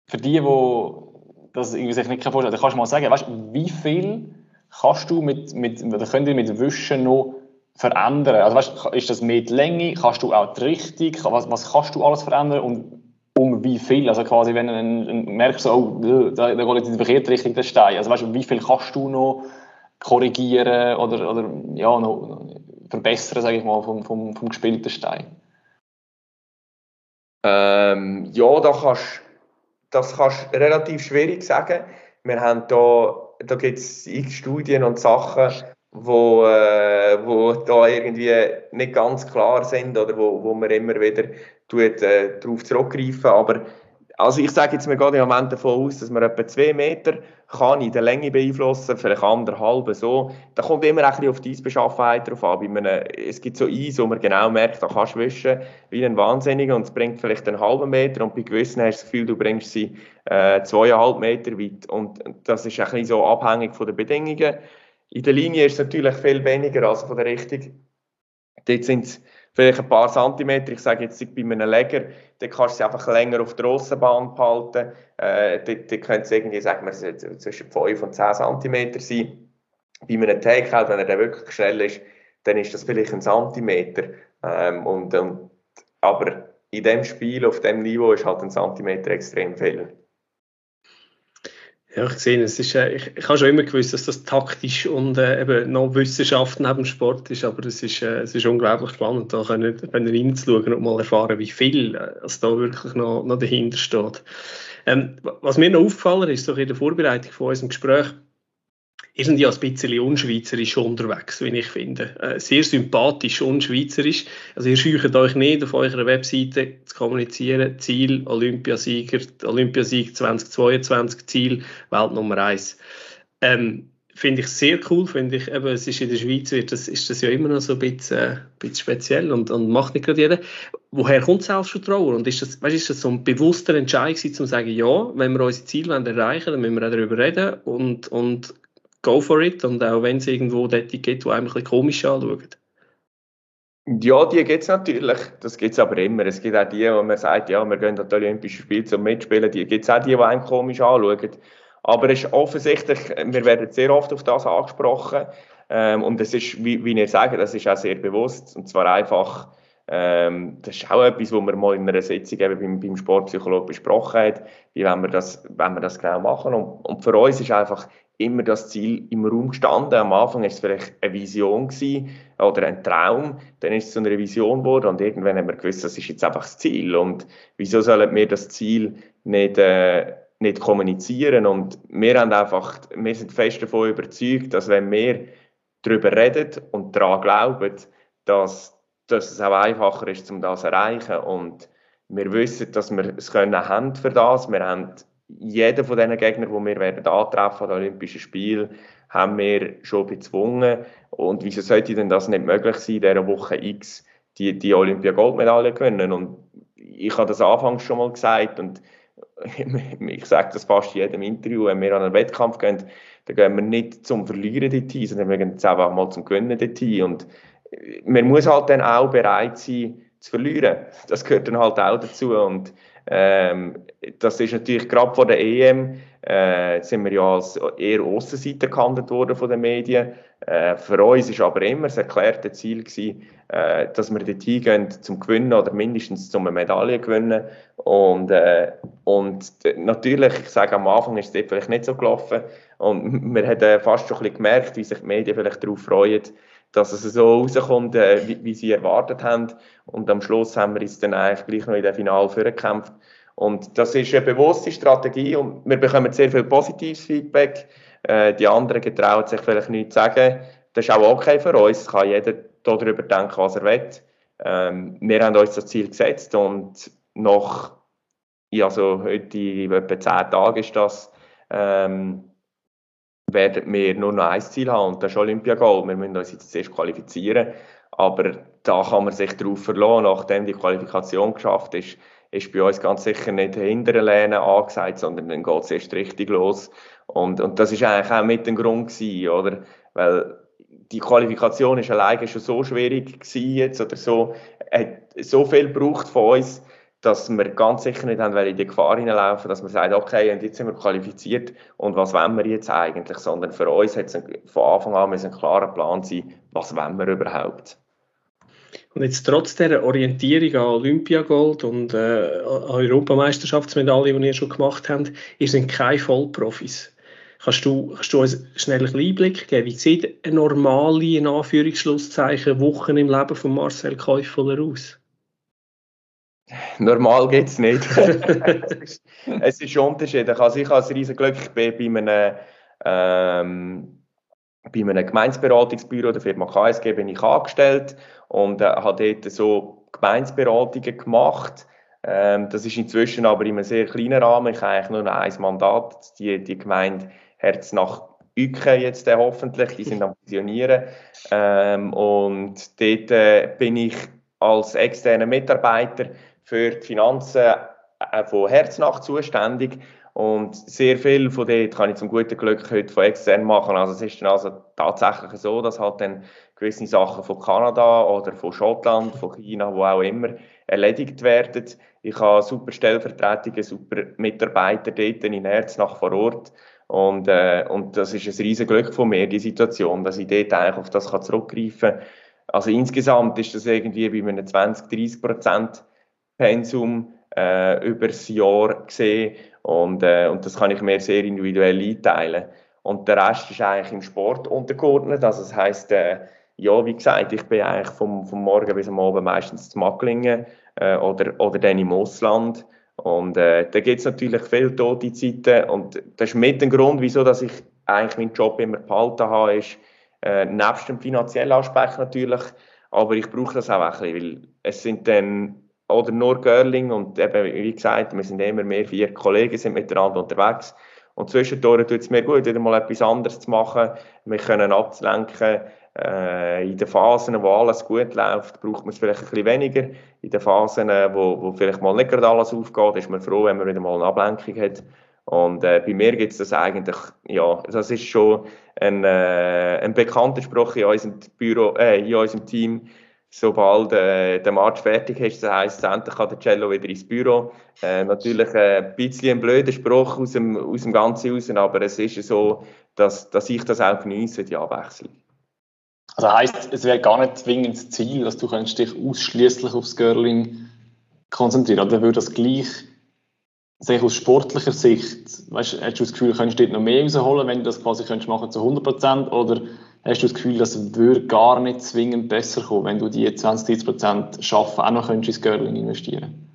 für die, die das irgendwie sich nicht vorstellen können, kannst du mal sagen, weißt, wie viel kannst du mit, mit, oder könnt ihr mit Wischen noch verändern? Also weißt, ist das mit Länge? Kannst du auch die Richtung? Was, was kannst du alles verändern und um wie viel? Also quasi, wenn du merkst, oh, da, da geht jetzt in die verkehrte Richtung der Stein. Also weißt, wie viel kannst du noch korrigieren oder, oder ja, noch verbessern, sage ich mal, vom, vom, vom gespielten Stein? Ähm, ja, da kannst, das kannst du relativ schwierig sagen. Wir haben da da gibt es x Studien und Sachen, wo, äh, wo da irgendwie nicht ganz klar sind oder wo, wo man immer wieder tut, äh, darauf zurückgreifen. Aber also ich sage jetzt, wir gehen im Moment davon aus, dass man etwa zwei Meter kann in der Länge beeinflussen, vielleicht anderthalb so. Da kommt immer ein bisschen auf die Eisbeschaffenheit drauf an. Einem, es gibt so Eis, wo man genau merkt, da kannst du wischen wie ein Wahnsinniger und es bringt vielleicht einen halben Meter und bei gewissen hast du das Gefühl, du bringst sie äh, zweieinhalb Meter weit und das ist ein bisschen so abhängig von den Bedingungen. In der Linie ist es natürlich viel weniger als von der Richtung. Dort sind vielleicht ein paar Zentimeter. Ich sage jetzt bei einem Leger, dann kannst du sie einfach länger auf der Aussenbahn behalten. Äh, dort könnte es irgendwie, sagen wir, zwischen 5 und 10 Zentimeter sein. Bei einem Takeout, wenn er dann wirklich schnell ist, dann ist das vielleicht ein Zentimeter. Ähm, und, und, aber in dem Spiel, auf dem Niveau, ist halt ein Zentimeter extrem viel. Ja, ich sehe, es ist, äh, ich, ich habe schon immer gewusst, dass das taktisch und äh, eben noch Wissenschaft neben dem Sport ist, aber es ist, äh, es ist unglaublich spannend, da können, reinzuschauen und mal erfahren, wie viel äh, es da wirklich noch, noch dahinter steht. Ähm, was mir noch aufgefallen ist, so in der Vorbereitung von unserem Gespräch, ihr sind ja ein bisschen unschweizerisch unterwegs, wie ich finde. Äh, sehr sympathisch unschweizerisch. Also ihr scheucht euch nicht auf eurer Webseite zu kommunizieren, Ziel Olympiasieger, Olympiasieg 2022, Ziel Welt Nummer 1. Ähm, finde ich sehr cool, finde ich, eben, es ist in der Schweiz wird das, ist das ja immer noch so ein bisschen, äh, bisschen speziell und, und macht nicht gerade jeder. Woher kommt Selbstvertrauen? Und ist das, weißt, ist das so ein bewusster Entscheid gewesen, um zu sagen, ja, wenn wir unsere Ziele erreichen wollen, dann müssen wir auch darüber reden und, und go for it. Und auch wenn es irgendwo dort gibt, die einem ein bisschen komisch anschauen. Ja, die gibt es natürlich. Das gibt es aber immer. Es gibt auch die, wo man sagt, ja, wir gehen an die Olympischen Spiele zum Mitspielen. Die gibt es auch die, die einen komisch anschauen. Aber es ist offensichtlich, wir werden sehr oft auf das angesprochen. Ähm, und es ist, wie, wie ich sage, das ist auch sehr bewusst. Und zwar einfach, ähm, das ist auch etwas, was wir mal in einer Sitzung eben beim, beim Sportpsychologen besprochen haben, wie wenn wir das, wenn wir das genau machen. Und, und für uns ist einfach immer das Ziel im Raum gestanden. Am Anfang war es vielleicht eine Vision oder ein Traum, dann ist es zu einer Vision geworden und irgendwann haben wir gewusst, das ist jetzt einfach das Ziel. Und wieso sollen wir das Ziel nicht, äh, nicht kommunizieren? Und wir haben einfach, wir sind fest davon überzeugt, dass wenn wir darüber reden und daran glauben, dass, dass es auch einfacher ist, um das zu erreichen. Und wir wissen, dass wir es können haben für das. Wir haben jeder von diesen Gegnern, die wir werden antreffen an den Olympischen Spielen, haben wir schon bezwungen. Und wieso sollte denn das nicht möglich sein, in dieser Woche X die, die Olympia-Goldmedaille gewinnen? Und ich habe das anfangs schon mal gesagt und [laughs] ich sage das fast in jedem Interview, wenn wir an einen Wettkampf gehen, dann gehen wir nicht zum Verlieren dorthin, sondern wir gehen jetzt einfach mal zum Gewinnen dorthin. Und man muss halt dann auch bereit sein, zu verlieren. Das gehört dann halt auch dazu. Und ähm, das ist natürlich gerade vor der EM, äh, sind wir ja als eher Aussenseiter gehandelt worden von den Medien. Äh, für uns ist aber immer das erklärte Ziel gewesen, äh, dass wir dort hingehen zum Gewinnen oder mindestens zum Medaille gewinnen. Und, äh, und natürlich, ich sage am Anfang ist es vielleicht nicht so gelaufen. Und [laughs] wir haben fast schon ein bisschen gemerkt, wie sich die Medien vielleicht darauf freuen, dass es so rauskommt, äh, wie, wie, sie erwartet haben. Und am Schluss haben wir uns dann eigentlich gleich noch in der Finale vorgekämpft. Und das ist eine bewusste Strategie und wir bekommen sehr viel positives Feedback. Äh, die anderen getrauen sich vielleicht nichts zu sagen. Das ist auch okay für uns. Es kann jeder darüber denken, was er will. Ähm, wir haben uns das Ziel gesetzt und nach ja, so heute etwa zehn Tagen ist das, ähm, werden wir nur noch ein Ziel haben und das ist Olympiagold. Wir müssen uns jetzt zuerst qualifizieren, aber da kann man sich darauf verlassen, nachdem die Qualifikation geschafft ist, ist bei uns ganz sicher nicht hintere Lehne angesagt, sondern dann geht es erst richtig los. Und, und das ist eigentlich auch mit dem Grund gewesen, oder? Weil die Qualifikation ist alleine schon so schwierig gewesen jetzt, oder so, hat so viel gebraucht von uns, dass wir ganz sicher nicht haben, in die Gefahr hineinlaufen, dass man sagt, okay, und jetzt sind wir qualifiziert und was wollen wir jetzt eigentlich, sondern für uns hat es von Anfang an ein klarer Plan sein, was wollen wir überhaupt. Und jetzt trotz der Orientierung an Olympiagold und äh, Europameisterschaftsmedaille, die ihr schon gemacht habt, ihr seid keine Vollprofis. Kannst du, kannst du uns schnell einen Einblick geben? Wie sieht eine normale, in Anführungsschlusszeichen, Woche im Leben von Marcel Käufeler aus? Normal geht es nicht. [laughs] es ist unterschiedlich. Also ich habe ein riesen Glück, ich bin bei einem, ähm, bei einem Gemeinsberatungsbüro der Firma KSG bin ich angestellt und äh, habe dort so Gemeinsberatungen gemacht. Ähm, das ist inzwischen aber in einem sehr kleinen Rahmen. Ich habe eigentlich nur ein Mandat, die, die Gemeinde Herz nach Uke jetzt äh, hoffentlich, die sind am Fusionieren. Ähm, und dort äh, bin ich als externer Mitarbeiter für die Finanzen äh, von Herznach zuständig. Und sehr viel von dort kann ich zum guten Glück heute von extern machen. Also es ist dann also tatsächlich so, dass halt dann gewisse Sachen von Kanada oder von Schottland, von China, wo auch immer, erledigt werden. Ich habe super Stellvertretungen, super Mitarbeiter dort in Herznach vor Ort. Und, äh, und das ist ein riesen Glück von mir, die Situation, dass ich dort eigentlich auf das zurückgreifen kann. Also insgesamt ist das irgendwie bei einem 20, 30 Prozent Pensum äh, über das Jahr gesehen und, äh, und das kann ich mir sehr individuell einteilen. Und der Rest ist eigentlich im Sport untergeordnet. Also das heisst, äh, ja, wie gesagt, ich bin eigentlich vom, vom Morgen bis am Abend meistens zu Macklingen äh, oder, oder dann im Ausland. Und äh, da gibt es natürlich viele tote Zeiten. Und das ist mit dem Grund, wieso dass ich eigentlich meinen Job immer behalten habe, ist, äh, nebst dem finanziellen Aspekt natürlich, aber ich brauche das auch ein bisschen, weil es sind dann oder nur Girling und eben, wie gesagt, wir sind immer mehr vier Kollegen, sind miteinander unterwegs. Und zwischendurch tut es mir gut, wieder mal etwas anderes zu machen, wir können abzulenken, äh, in den Phasen, wo alles gut läuft, braucht man es vielleicht ein bisschen weniger, in den Phasen, wo, wo vielleicht mal nicht gerade alles aufgeht, ist man froh, wenn man wieder mal eine Ablenkung hat. Und äh, bei mir gibt es das eigentlich, ja, das ist schon ein, äh, ein bekannter Spruch in unserem Büro, äh, in unserem Team, sobald äh, der March fertig ist, das heisst, endlich kann der Cello wieder ins Büro. Äh, natürlich äh, ein bisschen ein blöder Spruch aus dem, aus dem Ganzen raus, aber es ist so, dass, dass ich das auch genieße, die Abwechslung. Also heisst, es wäre gar nicht zwingend das Ziel, dass du dich ausschließlich aufs Girling konzentrieren Oder würde das gleich sich aus sportlicher Sicht, weißt, hast du das Gefühl, könntest du dort noch mehr rausholen, wenn du das quasi könntest machen zu 100 Prozent? Oder hast du das Gefühl, das würde gar nicht zwingend besser kommen, wenn du die 20, 30 Prozent schaffen, auch noch könntest ins Girling investieren?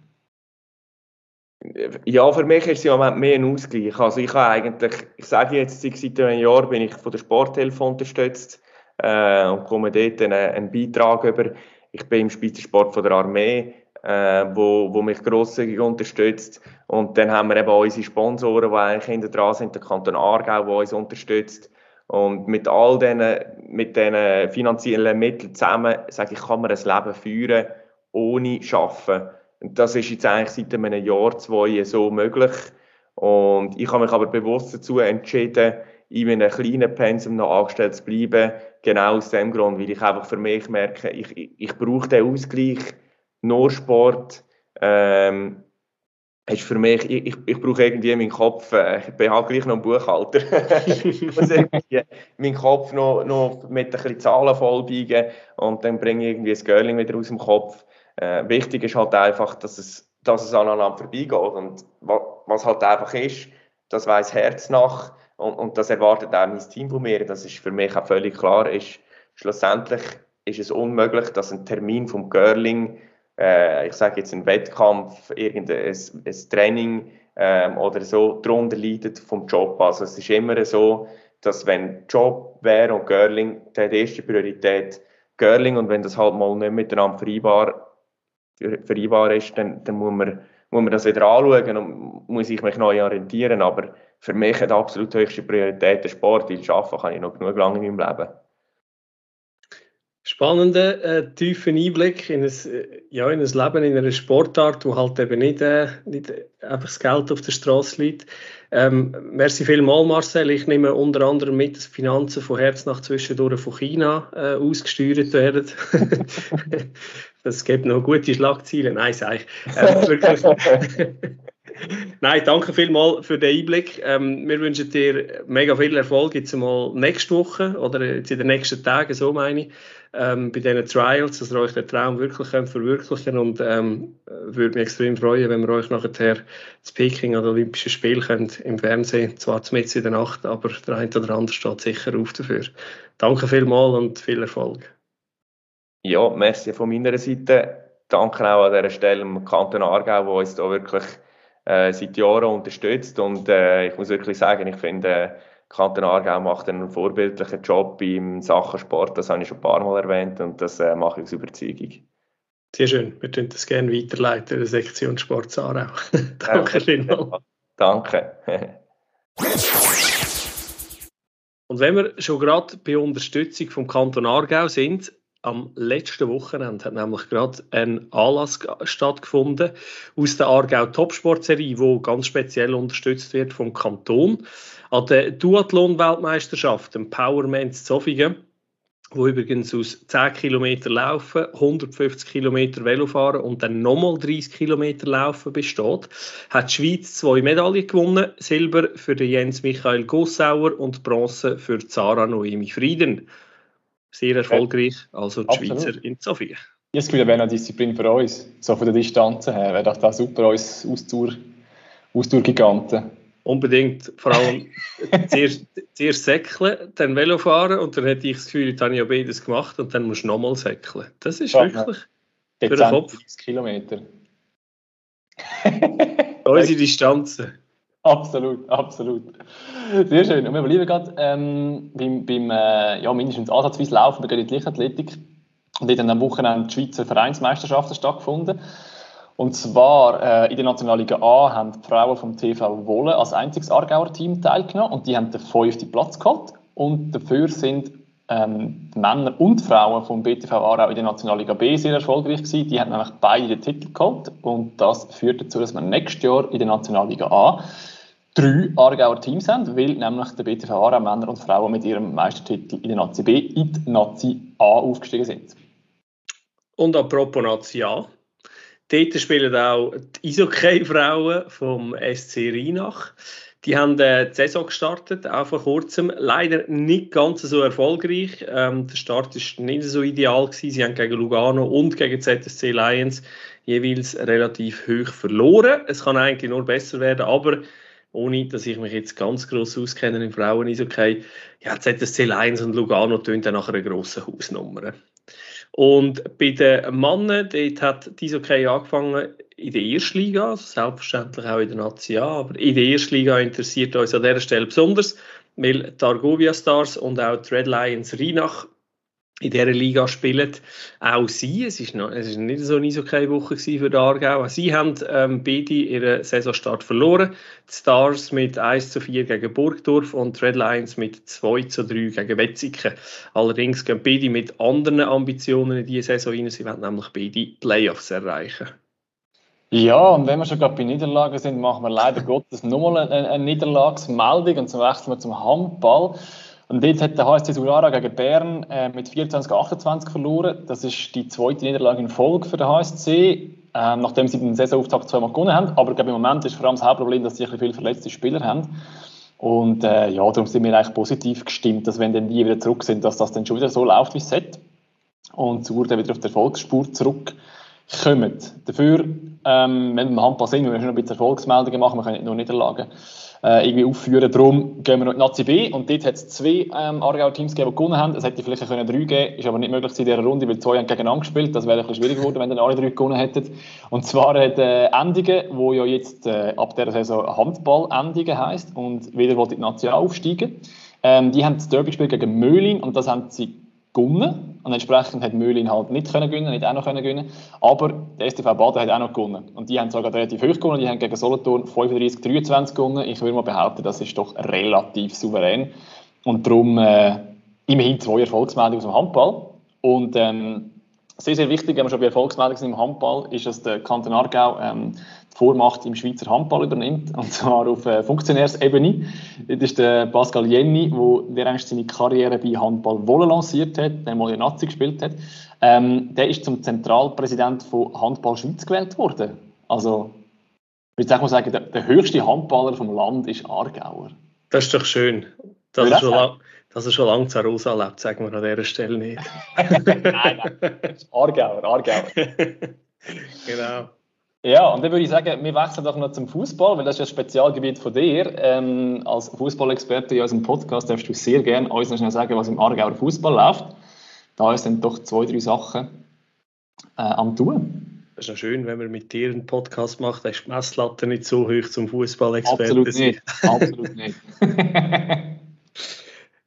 Ja, für mich ist es ja mehr ein Ausgleich. Also ich habe eigentlich, ich sage jetzt, seit einem Jahr bin ich von der Sporthilfe unterstützt äh, und komme dort einen, einen Beitrag über. Ich bin im Spitzensport von der Armee, äh, wo, wo mich grosszügig unterstützt. Und dann haben wir eben unsere Sponsoren, die eigentlich hinter dran sind, der Kanton Aargau, der uns unterstützt. Und mit all diesen, mit diesen finanziellen Mitteln zusammen, sage ich, kann man ein Leben führen, ohne Arbeiten. Und das ist jetzt eigentlich seit einem Jahr, zwei so möglich. Und ich habe mich aber bewusst dazu entschieden, in einem kleinen Pensum noch angestellt zu bleiben. Genau aus dem Grund, weil ich einfach für mich merke, ich, ich, ich brauche den Ausgleich, nur Sport. Ähm, ist für mich, ich, ich, ich brauche irgendwie meinen Kopf, äh, ich bin halt gleich noch ein Buchhalter. [laughs] ich muss irgendwie meinen Kopf noch, noch mit ein bisschen Zahlen vollbiegen und dann bringe ich irgendwie das Girling wieder aus dem Kopf. Äh, wichtig ist halt einfach, dass es, dass es aneinander vorbeigeht und was, was halt einfach ist, das weiß Herz nach und, und das erwartet auch mein Team von mir, das ist für mich auch völlig klar ist, schlussendlich ist es unmöglich, dass ein Termin vom Girling, äh, ich sage jetzt ein Wettkampf, irgendein ein, Training ähm, oder so, darunter leidet vom Job. Also es ist immer so, dass wenn Job wäre und Girling, der hat erste Priorität Girling und wenn das halt mal nicht miteinander vereinbar, vereinbar ist, dann, dann muss, man, muss man das wieder anschauen und muss ich mich neu orientieren. Aber für mich hat absolut höchste Priorität der Sport, weil arbeiten kann ich noch genug lange in meinem Leben. Spannender, äh, tiefen Einblick in ein, äh, ja, in ein Leben, in einer Sportart, wo halt eben nicht, äh, nicht einfach das Geld auf der Straße liegt. Ähm, merci vielmals, Marcel. Ich nehme unter anderem mit, dass Finanzen von Herz nach zwischendurch von China äh, ausgesteuert werden. [laughs] das gibt noch gute Schlagzeilen. Nein, sage ich. [laughs] Wirklich. Nein, danke vielmals für den Einblick. Ähm, wir wünschen dir mega viel Erfolg jetzt mal nächste Woche oder jetzt in den nächsten Tagen, so meine ich, ähm, bei diesen Trials, dass ihr euch den Traum wirklich könnt verwirklichen und ähm, würde mich extrem freuen, wenn wir euch nachher zu Peking an den Olympischen Spielen könnt, im Fernsehen, zwar mitten in der Nacht, aber der eine oder andere steht sicher auf dafür. Danke vielmals und viel Erfolg. Ja, merci von meiner Seite. Danke auch an dieser Stelle dem Kanton Aargau, der uns da wirklich äh, seit Jahren unterstützt. Und äh, ich muss wirklich sagen, ich finde, äh, Kanton Aargau macht einen vorbildlichen Job im Sachen Sport. Das habe ich schon ein paar Mal erwähnt und das äh, mache ich aus Überzeugung. Sehr schön. Wir tun das gerne weiterleiten, der Sektion Sport Aarau. [laughs] Danke vielmals. Danke. Und wenn wir schon gerade bei Unterstützung vom Kanton Aargau sind, am letzten Wochenende hat nämlich gerade ein Anlass stattgefunden aus der Aargau Topsport-Serie, wo ganz speziell unterstützt wird vom Kanton. An der Duathlon-Weltmeisterschaft, dem Powerman Zofingen, wo übrigens aus 10 Kilometer Laufen, 150 Kilometer Velofahren und dann nochmal 30 Kilometer Laufen besteht, hat die Schweiz zwei Medaillen gewonnen. Silber für Jens Michael Gossauer und Bronze für Zara Noemi Frieden sehr erfolgreich, also die Absolut. Schweizer in Sofia. Ich habe das Gefühl, wäre eine Disziplin für uns, so von der Distanz her, wäre das super als Ausdauer, Ausdauergiganten. Unbedingt, vor allem [laughs] zuerst, zuerst säckeln, dann Velofahren und dann hätte ich das Gefühl, jetzt habe ich ja beides gemacht und dann musst du nochmal säckeln. Das ist ja, wirklich für den Kopf. 30 Kilometer. Unsere Distanzen. Absolut, absolut. Sehr schön. Und wir bleiben gerade ähm, beim, beim äh, ja, mindestens ansatzweise Laufen, wir gehen in die Leichtathletik. Und dort haben am Wochenende die Schweizer Vereinsmeisterschaften stattgefunden. Und zwar äh, in der Nationalliga A haben die Frauen vom TV Wolle als einziges Aargauer Team teilgenommen und die haben den fünften Platz geholt. Und dafür sind ähm, Männer und Frauen vom BTV Aarau in der Nationalliga B sehr erfolgreich gewesen. Die haben nämlich beide den Titel geholt und das führt dazu, dass wir nächstes Jahr in der Nationalliga A drei Aargauer Teams haben, weil nämlich der BTV Aarau Männer und Frauen mit ihrem Meistertitel in der Nazi B in die Nazi A aufgestiegen sind. Und apropos Nazi A, dort spielen auch die Eishockey-Frauen vom SC Rheinach. Die haben äh, die Saison gestartet, auch vor kurzem. Leider nicht ganz so erfolgreich. Ähm, der Start war nicht so ideal. Gewesen. Sie haben gegen Lugano und gegen ZSC Lions jeweils relativ hoch verloren. Es kann eigentlich nur besser werden, aber ohne dass ich mich jetzt ganz gross auskenne im Frauen-Eishockey, ja, ZSC Lions und Lugano tun dann nachher eine grosse Hausnummer. Und bei den Männern, dort hat die Eishockey angefangen in der Erstliga, also selbstverständlich auch in der Nazi aber in der Erstliga interessiert uns an dieser Stelle besonders, weil die Argovia Stars und auch die Red Lions Rheinach in dieser Liga spielen. Auch sie, es ist nicht so eine Eishockey-Woche für die Aargau, sie haben ähm, beide ihren Saisonstart verloren. Die Stars mit 1 zu 4 gegen Burgdorf und die Red Lions mit 2 zu 3 gegen Wetzikon. Allerdings gehen beide mit anderen Ambitionen in diese Saison rein. Sie wollen nämlich beide Playoffs erreichen. Ja, und wenn wir schon gerade bei Niederlagen sind, machen wir leider [laughs] Gottes nochmal eine, eine Niederlagsmeldung und zum wechseln wir zum Handball. Und jetzt hat der HSC Sulara gegen Bern äh, mit 24 28 verloren. Das ist die zweite Niederlage in Folge für den HSC, äh, nachdem sie den Saisonauftakt zweimal gewonnen haben. Aber glaube, im Moment ist vor allem das Hauptproblem, dass sie ein viele verletzte Spieler haben. Und äh, ja, darum sind wir eigentlich positiv gestimmt, dass wenn dann die wieder zurück sind, dass das dann schon wieder so läuft, wie es sollte. Und Sur dann wieder auf der Erfolgsspur zurück kommen. Dafür, ähm, wenn wir Handball sind, wir müssen noch ein bisschen Erfolgsmeldungen machen, wir können nicht nur Niederlagen äh, irgendwie aufführen. Darum gehen wir noch in die Nazi B und dort hat es zwei ähm, Aargauer Teams gegeben, die gewonnen haben. Es hätte vielleicht können drei geben ist aber nicht möglich in dieser Runde, weil zwei haben gegeneinander gespielt. Das wäre ein bisschen schwierig geworden, wenn dann alle drei gewonnen hätten. Und zwar hat äh, Endigen, wo ja jetzt äh, ab der Saison Handball Endigen heisst und wieder in die Nazi aufsteigen. Ähm, die haben das Derby gespielt gegen Möhlin und das haben sie gewonnen. Und entsprechend hat Mühlin halt nicht können gewinnen, nicht auch noch können gewinnen. Aber der STV Baden hat auch noch gewonnen. Und die haben sogar relativ hoch gewonnen. Die haben gegen Solothurn 35-23 gewonnen. Ich würde mal behaupten, das ist doch relativ souverän. Und darum äh, immerhin zwei Erfolgsmeldungen aus dem Handball. Und ähm, sehr, sehr wichtig, wenn wir schon bei Erfolgsmeldungen sind im Handball, ist, dass der Kanton Aargau ähm, Vormacht im Schweizer Handball übernimmt, und zwar auf äh, Funktionärsebene. Das ist der Pascal Jenny, der eigentlich seine Karriere bei Handball Wolle lanciert hat, der mal in Nazi gespielt hat. Ähm, der ist zum Zentralpräsident von Handball Schweiz gewählt worden. Also, ich würde sagen, der, der höchste Handballer vom Land ist Aargauer. Das ist doch schön. Das ist, schon lang, dass er schon lange zu Rosa lebt, sagen wir an dieser Stelle nicht. [laughs] nein, nein. [laughs] Aargauer, Aargauer. [laughs] genau. Ja, und dann würde ich sagen, wir wechseln doch noch zum Fußball, weil das ist ja ein Spezialgebiet von dir. Ähm, als Fußballexperte in unserem Podcast darfst du sehr gerne uns noch schnell sagen, was im Aargauer Fußball läuft. Da sind doch zwei, drei Sachen äh, am tun. Das ist noch schön, wenn man mit dir einen Podcast macht, dann ist die Messlatte nicht so hoch zum Fußballexperten. Absolut nicht. [laughs] Absolut nicht. [laughs]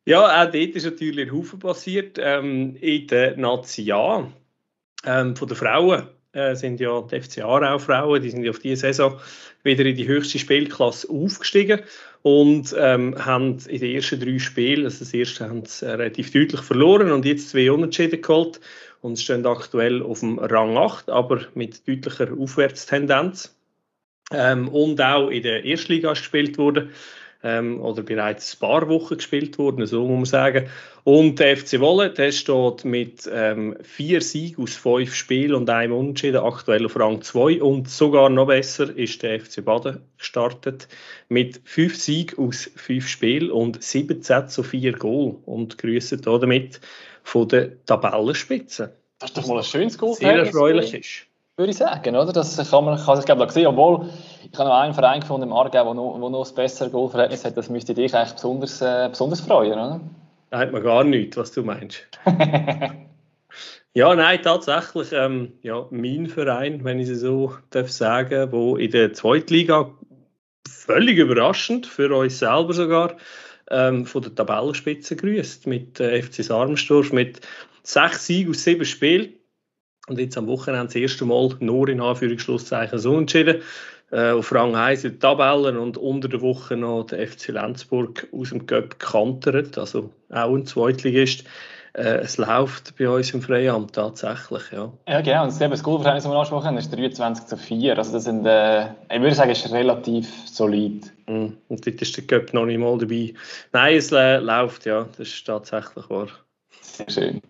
ja, auch dort ist natürlich ein Haufen passiert. Ähm, in der Nazi A ähm, von den Frauen äh, sind ja die FC Aarau-Frauen, die sind ja auf diese Saison wieder in die höchste Spielklasse aufgestiegen und ähm, haben in den ersten drei Spielen, also das erste haben sie äh, relativ deutlich verloren und jetzt zwei Unentschieden geholt und stehen aktuell auf dem Rang 8, aber mit deutlicher Aufwärtstendenz. Ähm, und auch in der Erstliga gespielt wurde ähm, oder bereits ein paar Wochen gespielt worden, so muss man sagen. Und der FC Wolle, der steht mit ähm, vier Siegen aus fünf Spielen und einem Unentschieden aktuell auf Rang 2 und sogar noch besser ist der FC Baden gestartet mit fünf Siegen aus fünf Spielen und 17 zu 4 Goal und grüßen damit von der Tabellenspitze. Das ist doch mal ein schönes Goal. Sehr erfreulich ist würde ich sagen, oder? Das kann man, kann, ich glaube, sehen, obwohl ich habe noch einen Verein gefunden im Aargau, der noch, wo noch ein besseres Goalverhältnis hat, das müsste dich eigentlich besonders, äh, besonders freuen, oder? Da hat man gar nichts, was du meinst. [laughs] ja, nein, tatsächlich, ähm, ja, mein Verein, wenn ich es so darf sagen, wo in der zweiten Liga völlig überraschend, für uns selber sogar, ähm, von der Tabellenspitze grüßt mit äh, FC Sarmenstorf mit sechs Siegen aus sieben Spielen und jetzt am Wochenende das erste Mal nur in Anführungsschlusszeichen so entschieden. Äh, auf Rang 1 in den Tabellen und unter der Woche noch der FC Lenzburg aus dem Göpp gekantert, also auch ein Zweitligist. Äh, es läuft bei uns im Freiamt tatsächlich, ja. Ja, genau. Und das Goalverhältnis, das wir angesprochen haben, ist 23 zu 4. Also das sind, äh, ich würde sagen, ist relativ solid. Mm. Und dort ist der Göpp noch nicht mal dabei. Nein, es äh, läuft, ja. Das ist tatsächlich wahr. Sehr schön.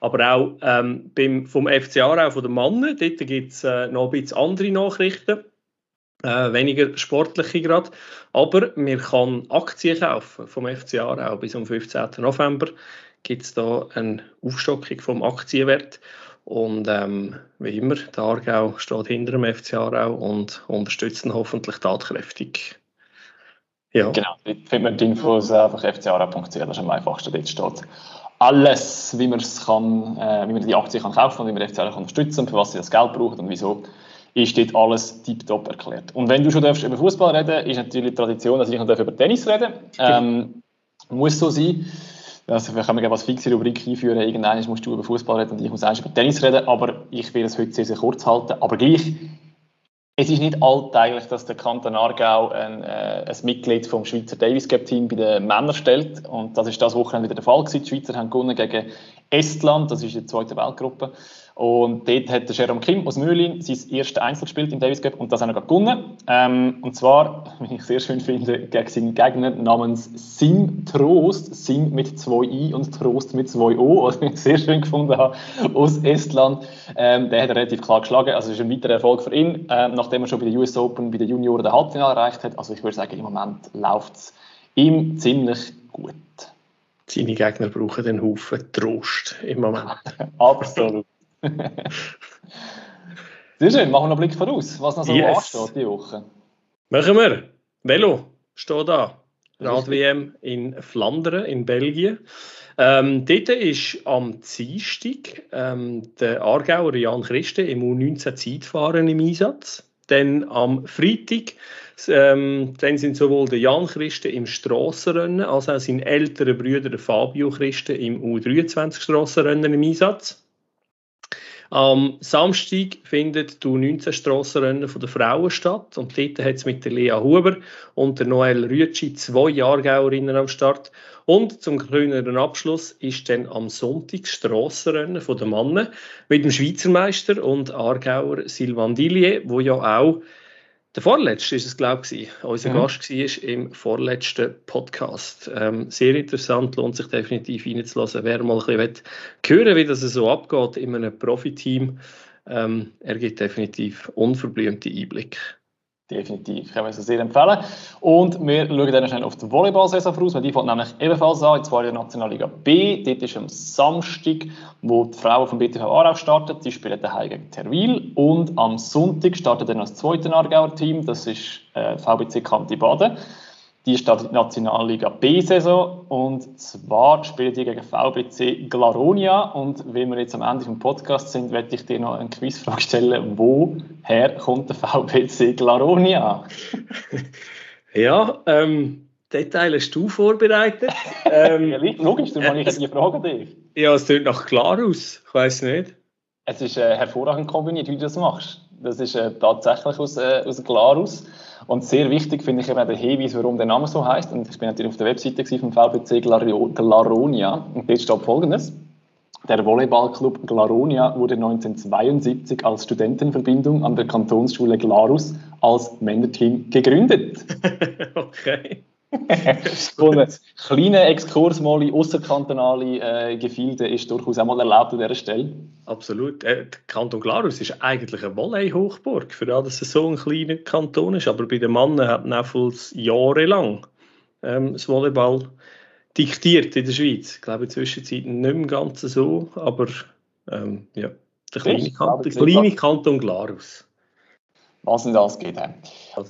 Aber auch ähm, beim, vom FC Aarau, von den Mannen, dort gibt es äh, noch ein bisschen andere Nachrichten. Äh, weniger sportliche gerade. Aber man kann Aktien kaufen vom FC Aarau. Bis am 15. November gibt es da eine Aufstockung vom Aktienwert. Und ähm, wie immer, der Aargau steht hinter dem FC Aarau und unterstützt ihn hoffentlich tatkräftig. Ja. Genau, dort findet man die Infos einfach fcarau.ch, das ist am einfachsten, dort steht alles, wie kann, äh, wie man die Aktie kann kaufen und wie man die FCL kann unterstützen, für was sie das Geld braucht und wieso, ist dort alles tiptop erklärt. Und wenn du schon darfst über Fußball reden, ist natürlich die Tradition, dass ich noch über Tennis reden ähm, Muss so sein. Also, wir können eine fixe Rubrik einführen. Irgendwann musst du über Fußball reden und ich muss eigentlich über Tennis reden. Aber ich will es heute sehr, sehr kurz halten. Aber gleich, es ist nicht alltäglich, dass der Kanton Aargau ein, äh, ein Mitglied vom Schweizer Davis Cup Team bei den Männern stellt. Und das ist das Wochenende wieder der Fall gewesen. Die Schweizer haben gewonnen gegen Estland, das ist die zweite Weltgruppe. Und dort hat der Jerome Kim aus Mühlin sein erstes Einzel gespielt im Davis Cup und das hat er gewonnen. Ähm, und zwar, [laughs] wie ich sehr schön finde, gegen seinen Gegner namens Sim Trost. Sim mit zwei I und Trost mit zwei O, [laughs] was ich sehr schön gefunden habe, aus Estland. Ähm, der hat er relativ klar geschlagen. Also es ist ein weiterer Erfolg für ihn, ähm, nachdem er schon bei der US Open bei den Junioren den Halbfinale erreicht hat. Also ich würde sagen, im Moment läuft es ihm ziemlich gut. Seine Gegner brauchen den Haufen Trost im Moment. [laughs] Absolut. [laughs] Sehr schön, machen wir noch einen Blick voraus, was noch so yes. ansteht diese Woche. Machen wir. Velo steht da. Rad-WM in Flandern in Belgien. Ähm, dort ist am Dienstag ähm, der Aargauer Jan Christen im U19 Zeitfahren im Einsatz. Dann am Freitag ähm, dann sind sowohl der Jan Christen im Strassenrennen als auch sein älterer Bruder Fabio Christen im U23 Strassenrennen im Einsatz. Am Samstag findet die 19 Strassenrennen der Frauen statt und dort hat es mit der Lea Huber und der Noel Rütschi zwei Jahrgauerinnen am Start. Und zum grüneren Abschluss ist dann am Sonntag das Strassenrennen der Männer mit dem Schweizer Meister und Aargauer Sylvain Dillier, wo ja auch der vorletzte ist es, glaube ich, unser mhm. Gast war im vorletzten Podcast. Ähm, sehr interessant, lohnt sich definitiv reinzulassen. Wer mal ein bisschen hören wie das so abgeht in einem Profiteam, ähm, er gibt definitiv unverblümte Einblicke. Definitiv, können wir es sehr empfehlen. Und wir schauen dann schnell auf die Volleyball-Saison voraus, weil die fängt nämlich ebenfalls an, jetzt war die Nationalliga B. Dort ist am Samstag, wo die Frauen vom BTV Aarau starten, die spielen daheim gegen Terwil. Und am Sonntag startet dann das zweite Aargauer Team, das ist äh, VBC Kanti Baden. Die startet die Nationalliga B-Saison und zwar spielen die gegen VBC Glaronia und wenn wir jetzt am Ende des Podcasts sind, werde ich dir noch eine Quizfrage stellen, woher kommt der VBC Glaronia? [laughs] ja, ähm, Detail hast du vorbereitet. [laughs] ähm, ja, logisch, darum habe ich die Frage dich. Ja, es sieht nach klar aus, ich weiß nicht. Es ist äh, hervorragend kombiniert, wie du das machst. Das ist äh, tatsächlich aus, äh, aus Glarus. Und sehr wichtig finde ich eben der Hinweis, warum der Name so heißt. Und ich bin natürlich auf der Webseite vom VBC Glaronia. Und dort steht folgendes. Der Volleyballclub Glaronia wurde 1972 als Studentenverbindung an der Kantonsschule Glarus als Männerteam gegründet. [laughs] okay. So ein kleiner Exkurs mal in außerkantonale äh, Gefilde ist durchaus auch mal erlaubt an dieser Stelle. Absolut. Äh, Kanton Glarus ist eigentlich eine Volley-Hochburg, für das dass es so ein kleiner Kanton ist. Aber bei den Männern hat Neffels jahrelang ähm, das Volleyball diktiert in der Schweiz. Ich glaube, in der Zwischenzeit nicht mehr ganz so, aber ähm, ja, der kleine, Kanton, der kleine Kanton Glarus was denn das geht.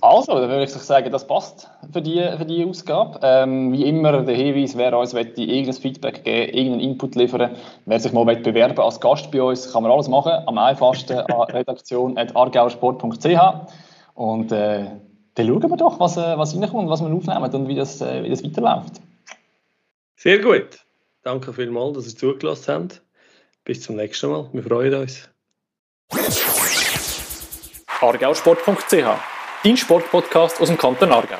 Also, dann würde ich sagen, das passt für die, für die Ausgabe. Ähm, wie immer der Hinweis, wer uns möchte, irgendein Feedback geben, irgendeinen Input liefern, wer sich mal bewerben als Gast bei uns, kann man alles machen. Am einfachsten an [laughs] redaktion.argauersport.ch und äh, dann schauen wir doch, was, äh, was reinkommt, was wir aufnehmen und wie das, äh, wie das weiterläuft. Sehr gut. Danke vielmals, dass ihr zugelassen habt. Bis zum nächsten Mal. Wir freuen uns argausport.ch, dein Sportpodcast aus dem Kanton Aargau.